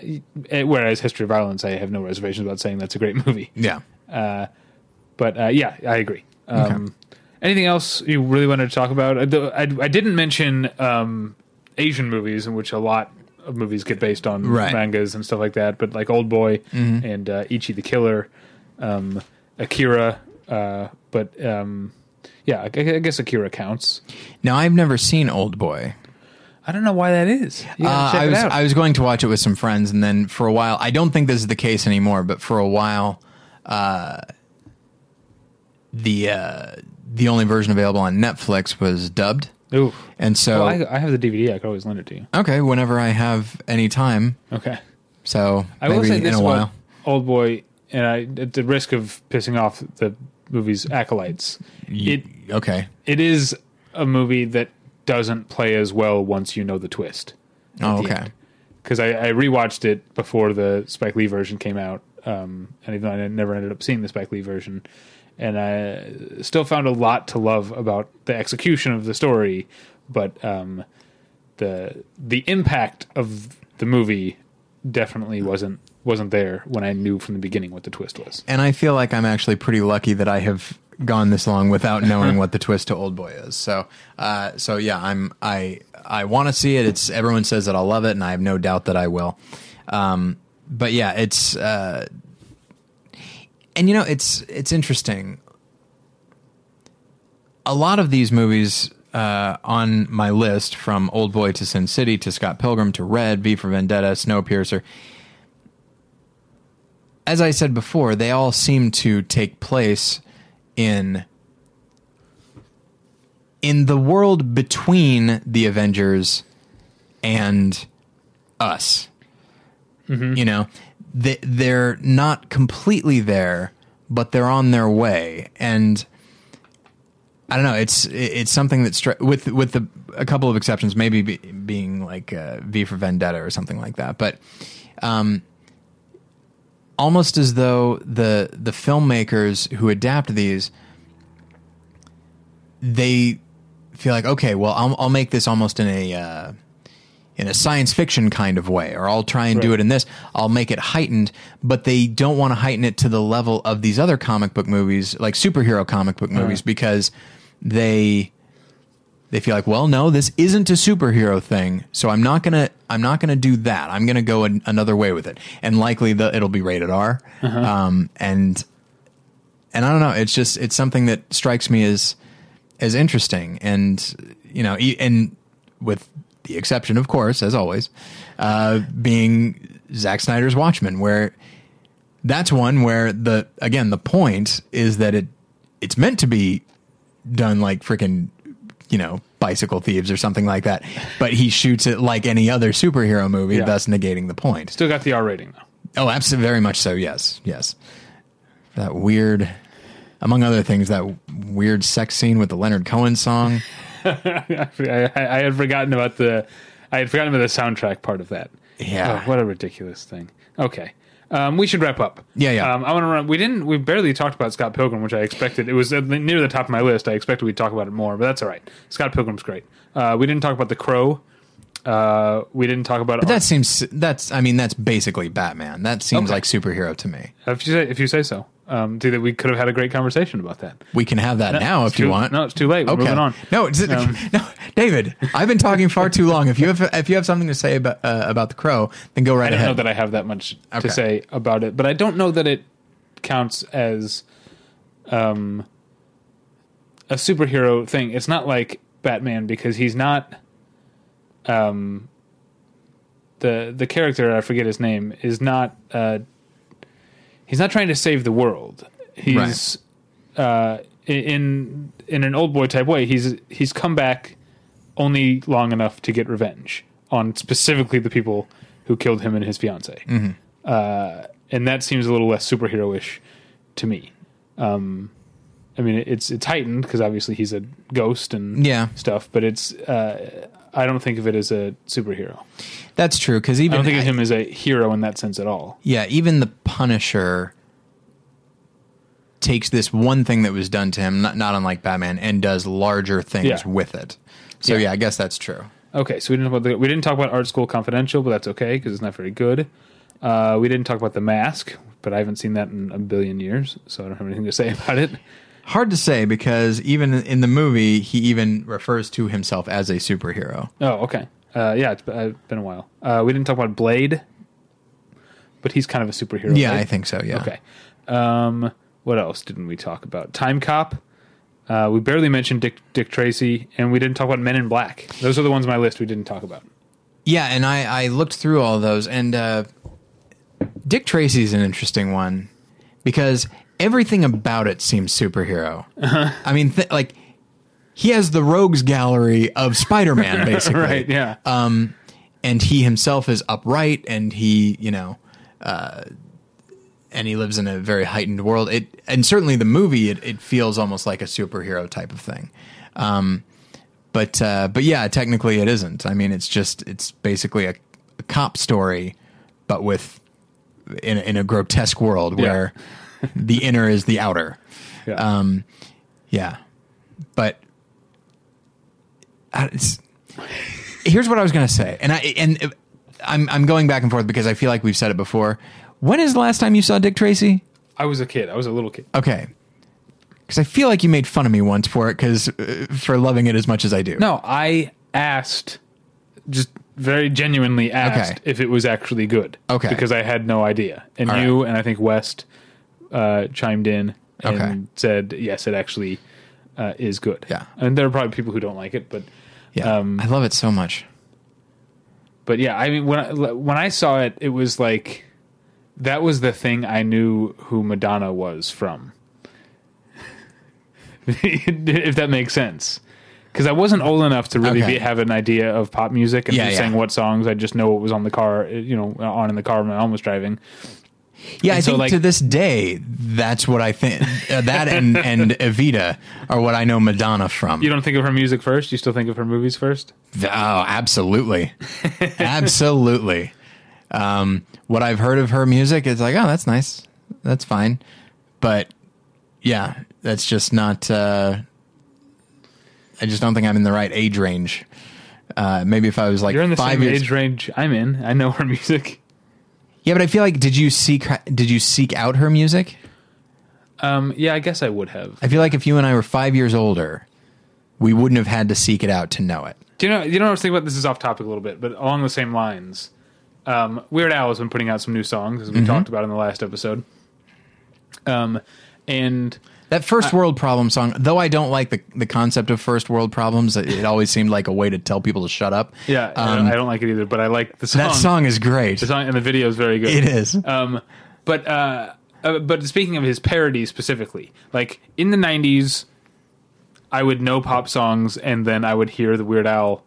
whereas History of Violence, I have no reservations about saying that's a great movie. yeah. But uh, yeah, I agree. Um, Anything else you really wanted to talk about? I, I, I didn't mention um, Asian movies, in which a lot of movies get based on Right. mangas and stuff like that. But like Old Boy and uh, Ichi the Killer, um, Akira. Uh, but um, yeah, I, I guess Akira counts. Now I've never seen Old Boy. I don't know why that is. Uh, I was. I was going to watch it with some friends, and then for a while, I don't think this is the case anymore. But for a while, uh, the uh, the only version available on Netflix was dubbed, Ooh. and so Well, I, I have the DVD. I could always lend it to you. okay, whenever I have any time, Okay. so I maybe will say in this about while. Old Boy, and I, at the risk of pissing off the movie's acolytes, it okay, it is a movie that doesn't play as well once you know the twist. oh, okay, Because I, I rewatched it before the Spike Lee version came out, um, and even though I never ended up seeing the Spike Lee version, and I still found a lot to love about the execution of the story, but um, the the impact of the movie definitely wasn't wasn't there when I knew from the beginning what the twist was. and I feel like I'm actually pretty lucky that I have gone this long without knowing what the twist to Old Boy is. So, uh, so yeah, I'm I I want to see it. It's everyone says that I'll love it, and I have no doubt that I will. Um, but yeah, it's uh, and you know it's it's interesting. A lot of these movies uh, on my list, from Old Boy to Sin City to Scott Pilgrim to Red, V for Vendetta, Snowpiercer, as I said before, they all seem to take place in in the world between the Avengers and us. You know, they, they're not completely there, but they're on their way, and I don't know. It's it's something that stri- with with the, a couple of exceptions, maybe be, being like uh, V for Vendetta or something like that, but. Um, almost as though the the filmmakers who adapt these they feel like okay well I'll, I'll make this almost in a uh, in a science fiction kind of way or I'll try and do it in this I'll make it heightened but they don't want to heighten it to the level of these other comic book movies like superhero comic book movies because they they feel like, well, no, this isn't a superhero thing, so I'm not gonna I'm not gonna do that. I'm gonna go an, another way with it, and likely the, it'll be rated R. Um, and and I don't know, it's just it's something that strikes me as as interesting, and you know, and with the exception, of course, as always, uh, being Zack Snyder's Watchmen, where that's one where the again the point is that it it's meant to be done like freaking you know bicycle thieves or something like that but he shoots it like any other superhero movie Yeah. thus negating the point Still got the R rating though. oh absolutely very much so yes yes that weird among other things that weird sex scene with the leonard cohen song I, I, I had forgotten about the I had forgotten about the soundtrack part of that. Yeah. Oh, what a ridiculous thing. Okay. Um, we should wrap up. Yeah, yeah. Um, I want to run. We didn't. We barely talked about Scott Pilgrim, which I expected. It was near the top of my list. I expected we'd talk about it more, but that's all right. Scott Pilgrim's great. Uh, we didn't talk about The Crow. Uh, we didn't talk about. but that seems that's i mean that's basically batman that seems Okay. like superhero to me if you say if you say so. Um, so that we could have had a great conversation about that. We can have that now It's if you want. No, it's too late. We're okay. moving on. No, Um, no, David. I've been talking far too long. If you have if you have something to say about uh, about the crow, then go right ahead. I don't ahead. know that I have that much Okay. to say about it, but I don't know that it counts as um, a superhero thing. It's not like Batman because he's not um, the the character. I forget his name is not. Uh, he's not trying to save the world. He's uh, in in an old boy type way. He's he's come back only long enough to get revenge on specifically the people who killed him and his fiance. Uh, and that seems a little less superhero-ish to me. Um, I mean, it's it's heightened because obviously he's a ghost and Yeah. stuff, but it's uh, I don't think of it as a superhero. That's true because even I don't think of him as a hero in that sense at all. Yeah, even the Punisher takes this one thing that was done to him, not, not unlike Batman, and does larger things Yeah. with it. So Yeah. yeah. I guess that's true. Okay, so we didn't talk about the, we didn't talk about Art School Confidential, but that's okay because it's not very good. Uh, we didn't talk about The Mask, but I haven't seen that in a billion years, so I don't have anything to say about it. Hard to say because even in the movie, he even refers to himself as a superhero. Oh, okay. Uh, yeah, it's been, uh, been a while. Uh, we didn't talk about Blade, but he's kind of a superhero. Yeah, right? I think so. Yeah. Okay. Um, what else didn't we talk about? Time Cop. Uh, we barely mentioned Dick Dick Tracy, and we didn't talk about Men in Black. Those are the ones on my list we didn't talk about. Yeah, and I, I looked through all those, and uh, Dick Tracy's an interesting one because everything about it seems superhero. Uh-huh. I mean, th- like he has the rogues gallery of Spider-Man, basically. right? Yeah. um, and he himself is upright, and he, you know, uh, and he lives in a very heightened world. It and certainly the movie, it, it feels almost like a superhero type of thing. Um, but uh, but yeah, technically it isn't. I mean, it's just it's basically a, a cop story, but with in a, in a grotesque world Yeah. where the inner is the outer. yeah. Um, yeah, but uh, it's, here's what I was going to say, and I and I'm I'm going back and forth because I feel like we've said it before. When is the last time you saw Dick Tracy? I was a kid. I was a little kid. Okay, because I feel like you made fun of me once for it because uh, for loving it as much as I do. No, I asked, just very genuinely asked Okay. if it was actually good. Okay. Because I had no idea. And All you and I think West uh, chimed in and Okay. said, yes, it actually uh, is good. Yeah. And there are probably people who don't like it, but yeah, um, I love it so much. but yeah, I mean, when I, when I saw it, it was like that was the thing I knew who Madonna was from. if that makes sense. Because I wasn't old enough to really Okay. be, have an idea of pop music and Yeah, yeah. saying what songs. I just know what was on the car, you know, on in the car when my mom was driving. Yeah, I so, think like- to this day, that's what I think. Uh, that and and Evita are what I know Madonna from. You don't think of her music first? You still think of her movies first? Oh, absolutely, absolutely. Um, what I've heard of her music is like, oh, that's nice, that's fine, but yeah, that's just not. Uh, I just don't think I'm in the right age range. Uh, maybe if I was like You're in the five same years. age range I'm in. I know her music. Yeah, but I feel like did you seek did you seek out her music? Um, yeah, I guess I would have. I feel like if you and I were five years older, we wouldn't have had to seek it out to know it. Do you know? You know what I was thinking about? This is off topic a little bit, but along the same lines. Um, Weird Al has been putting out some new songs, as we talked about in the last episode. Um, and That first world problem song, though I don't like the, the concept of first world problems, it, it always seemed like a way to tell people to shut up. yeah, I, don't, Um, I don't like it either, but I like the song. that song is great. the song and the video is very good. It is. Um, but uh, uh, but speaking of his parodies specifically, like in the '90s, I would know pop songs and then I would hear the Weird Al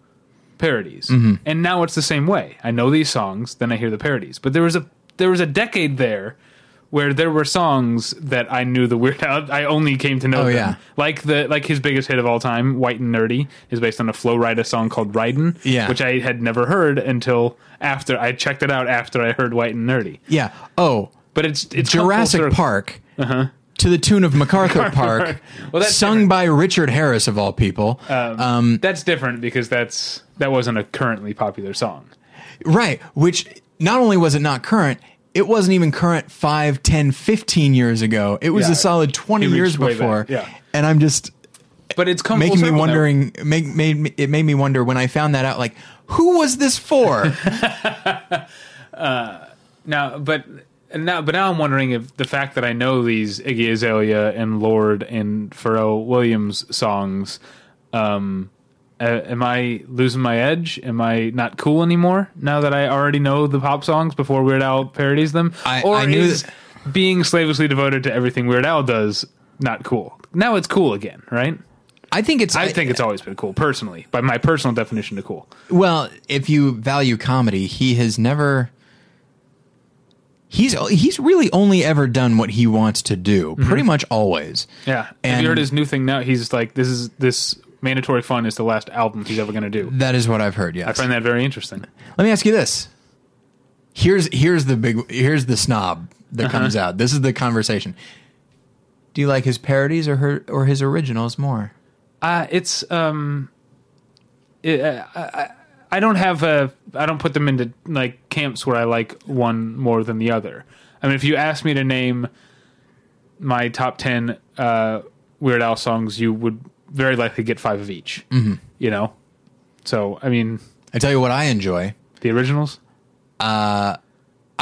parodies. Mm-hmm. And now it's the same way. I know these songs, then I hear the parodies. But there was a there was a decade there where there were songs that I knew the Weird Al. I only came to know Oh, them. yeah. Like the like his biggest hit of all time, "White and Nerdy," is based on a Flo Rida song called "Ridin'," Yeah. which I had never heard until after I checked it out after I heard "White and Nerdy." Yeah. Oh, But it's it's Jurassic. Park. To the tune of MacArthur Park, Well, that's sung by Richard Harris of all people. um, That's different because that's that wasn't a currently popular song. right. Which not only was it not current, it wasn't even current 5, 10, 15 years ago. It was Yeah. a solid 20 years reached back, before. yeah. And I'm just But it's come making me wondering make made me, it made me wonder when I found that out like who was this for? Now, but now, but now I'm wondering if the fact that I know these Iggy Azalea and Lorde and Pharrell Williams songs, um, uh, Uh, am I losing my edge? Am I not cool anymore now that I already know the pop songs before Weird Al parodies them? I- or I is that- being slavishly devoted to everything Weird Al does not cool? Now it's cool again, right? I think it's I think it's always been cool, personally, by my personal definition of cool. Well, if you value comedy, he has never. He's he's really only ever done what he wants to do, pretty mm-hmm. much always. Yeah. Have And- you heard his new thing now? He's like, this is this mandatory fun is the last album he's ever going to do. That is what I've heard. Yes. I find that very interesting. Let me ask you this. Here's here's the big here's the snob that Uh-huh. comes out. This is the conversation. Do you like his parodies or her or his originals more? Uh, it's um, it, uh, I, I don't have a I don't put them into like camps where I like one more than the other. I mean, if you ask me to name my top ten uh, Weird Al songs, you would very likely get five of each. Mm-hmm. You know, so I mean, I tell you what I enjoy. the originals, I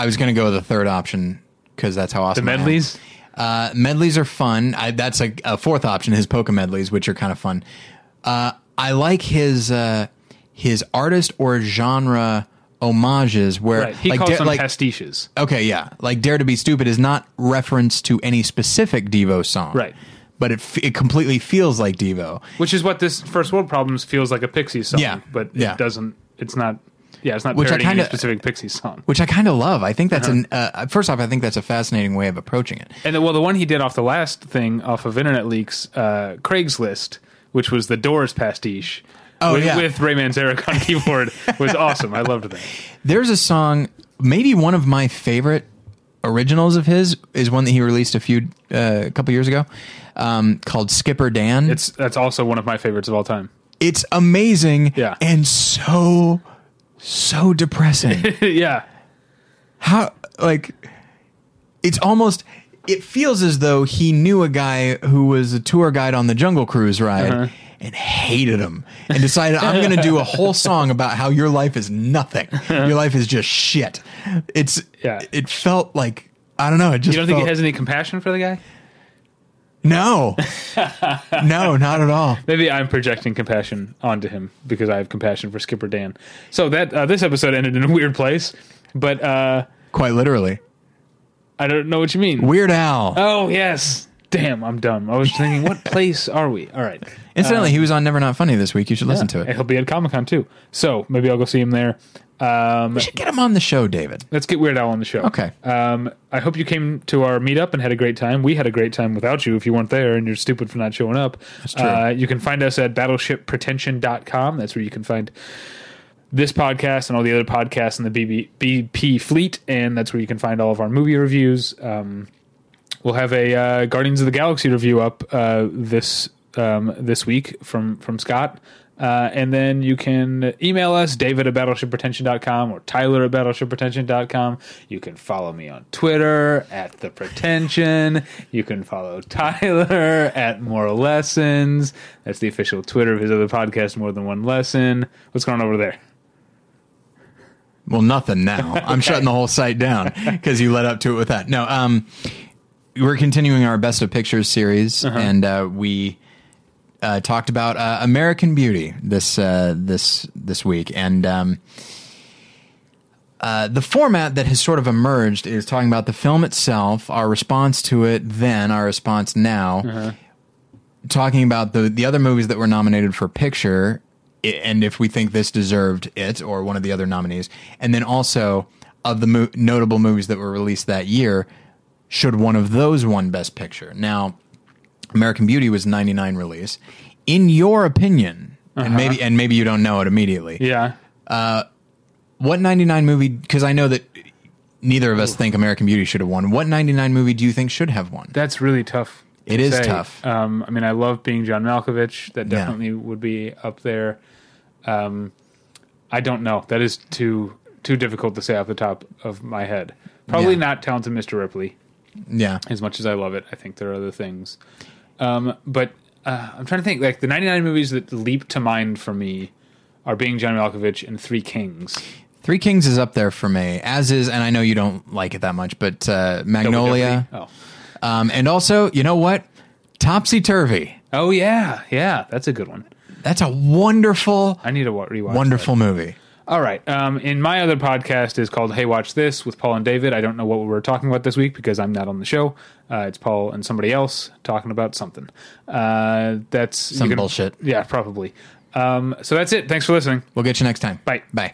was going to go with the third option because that's how the awesome am. medleys. Uh, medleys are fun. I, that's a, a fourth option. His polka medleys, which are kind of fun. Uh, I like his uh, his artist or genre homages, where Right. He like calls Dare- them like pastiches. okay, yeah, like Dare to Be Stupid is not reference to any specific Devo song, Right. But it f- it completely feels like Devo. Which is what this First World Problems feels like a Pixies song. Yeah, But yeah. it doesn't, it's not, yeah, it's not Which I parodying any kinda- specific Pixies song. Which I kind of love. I think that's Uh-huh. an uh, first off. I think that's a fascinating way of approaching it. And the, well, the one he did off the last thing off of Internet Leaks, uh, Craigslist, which was the Doors pastiche. Oh, with, yeah. with Ray Manzarek on keyboard was awesome. I loved that. There's a song, maybe one of my favorite originals of his is one that he released a few uh, a couple years ago, um, called Skipper Dan. It's that's also one of my favorites of all time. it's amazing, Yeah. and so so depressing. yeah, How like it's almost. It feels as though he knew a guy who was a tour guide on the Jungle Cruise ride. Uh-huh. And hated him, and decided I'm going to do a whole song about how your life is nothing. Your life is just shit. It's Yeah. It felt like I don't know. It just you don't think felt, he has any compassion for the guy? No, no, not at all. Maybe I'm projecting compassion onto him because I have compassion for Skipper Dan. So that uh, this episode ended in a weird place, but uh, Quite literally. I don't know what you mean. Weird Al. Oh yes, damn, I'm dumb. I was thinking, what place are we? All right. Incidentally, he was on Never Not Funny this week. You should listen to it. he'll be at Comic Con too. So maybe I'll go see him there. Um, We should get him on the show, David. let's get Weird Al on the show. Okay. Um, I hope you came to our meetup and had a great time. We had a great time without you if you weren't there and you're stupid for not showing up. That's true. Uh, you can find us at battleshippretension.com. That's where you can find this podcast and all the other podcasts in the BB, BP fleet. And that's where you can find all of our movie reviews. Um, we'll have a uh, Guardians of the Galaxy review up uh, this um, this week from from Scott. Uh, and then you can email us, david at battleshippretension.com or tyler at battleshippretension.com. You can follow me on Twitter at the pretension. You can follow Tyler at Moral Lessons. That's the official Twitter of his other podcast, More Than One Lesson. What's going on over there? Well, nothing now. I'm shutting the whole site down because you led up to it with that. No, um, we're continuing our Best of Pictures series, and uh, we uh, talked about uh, American Beauty this uh, this this week, and um, uh, the format that has sort of emerged is talking about the film itself, our response to it, then our response now, talking about the the other movies that were nominated for picture, and if we think this deserved it or one of the other nominees, and then also of the mo- notable movies that were released that year, should one of those won Best Picture? Now, American Beauty was 99 release. In your opinion, and maybe and maybe you don't know it immediately. Yeah. What 99 movie because I know that neither of us think American Beauty should have won. What 99 movie do you think should have won? That's really tough. It to is say. tough. Um, I mean, I love being John Malkovich. That Yeah. definitely would be up there. Um, I don't know. That is too too difficult to say off the top of my head. Probably Yeah. not talented Mr. Ripley. Yeah. as much as I love it, I think there are other things. Um, but uh, I'm trying to think. Like the 99 movies that leap to mind for me are Being John Malkovich and Three Kings. Three Kings is up there for me, as is, and I know you don't like it that much, but uh, Magnolia. Oh, Um, and also, you know what? Topsy Turvy. oh yeah, yeah, that's a good one. That's a wonderful, I need to rewatch. wonderful movie. All right. Um, in my other podcast is called Hey Watch This with Paul and David. I don't know what we were talking about this week because I'm not on the show. Uh, it's Paul and somebody else talking about something. Uh, that's Some can- bullshit. Yeah, probably. Um, so that's it. Thanks for listening. We'll get you next time. Bye. Bye.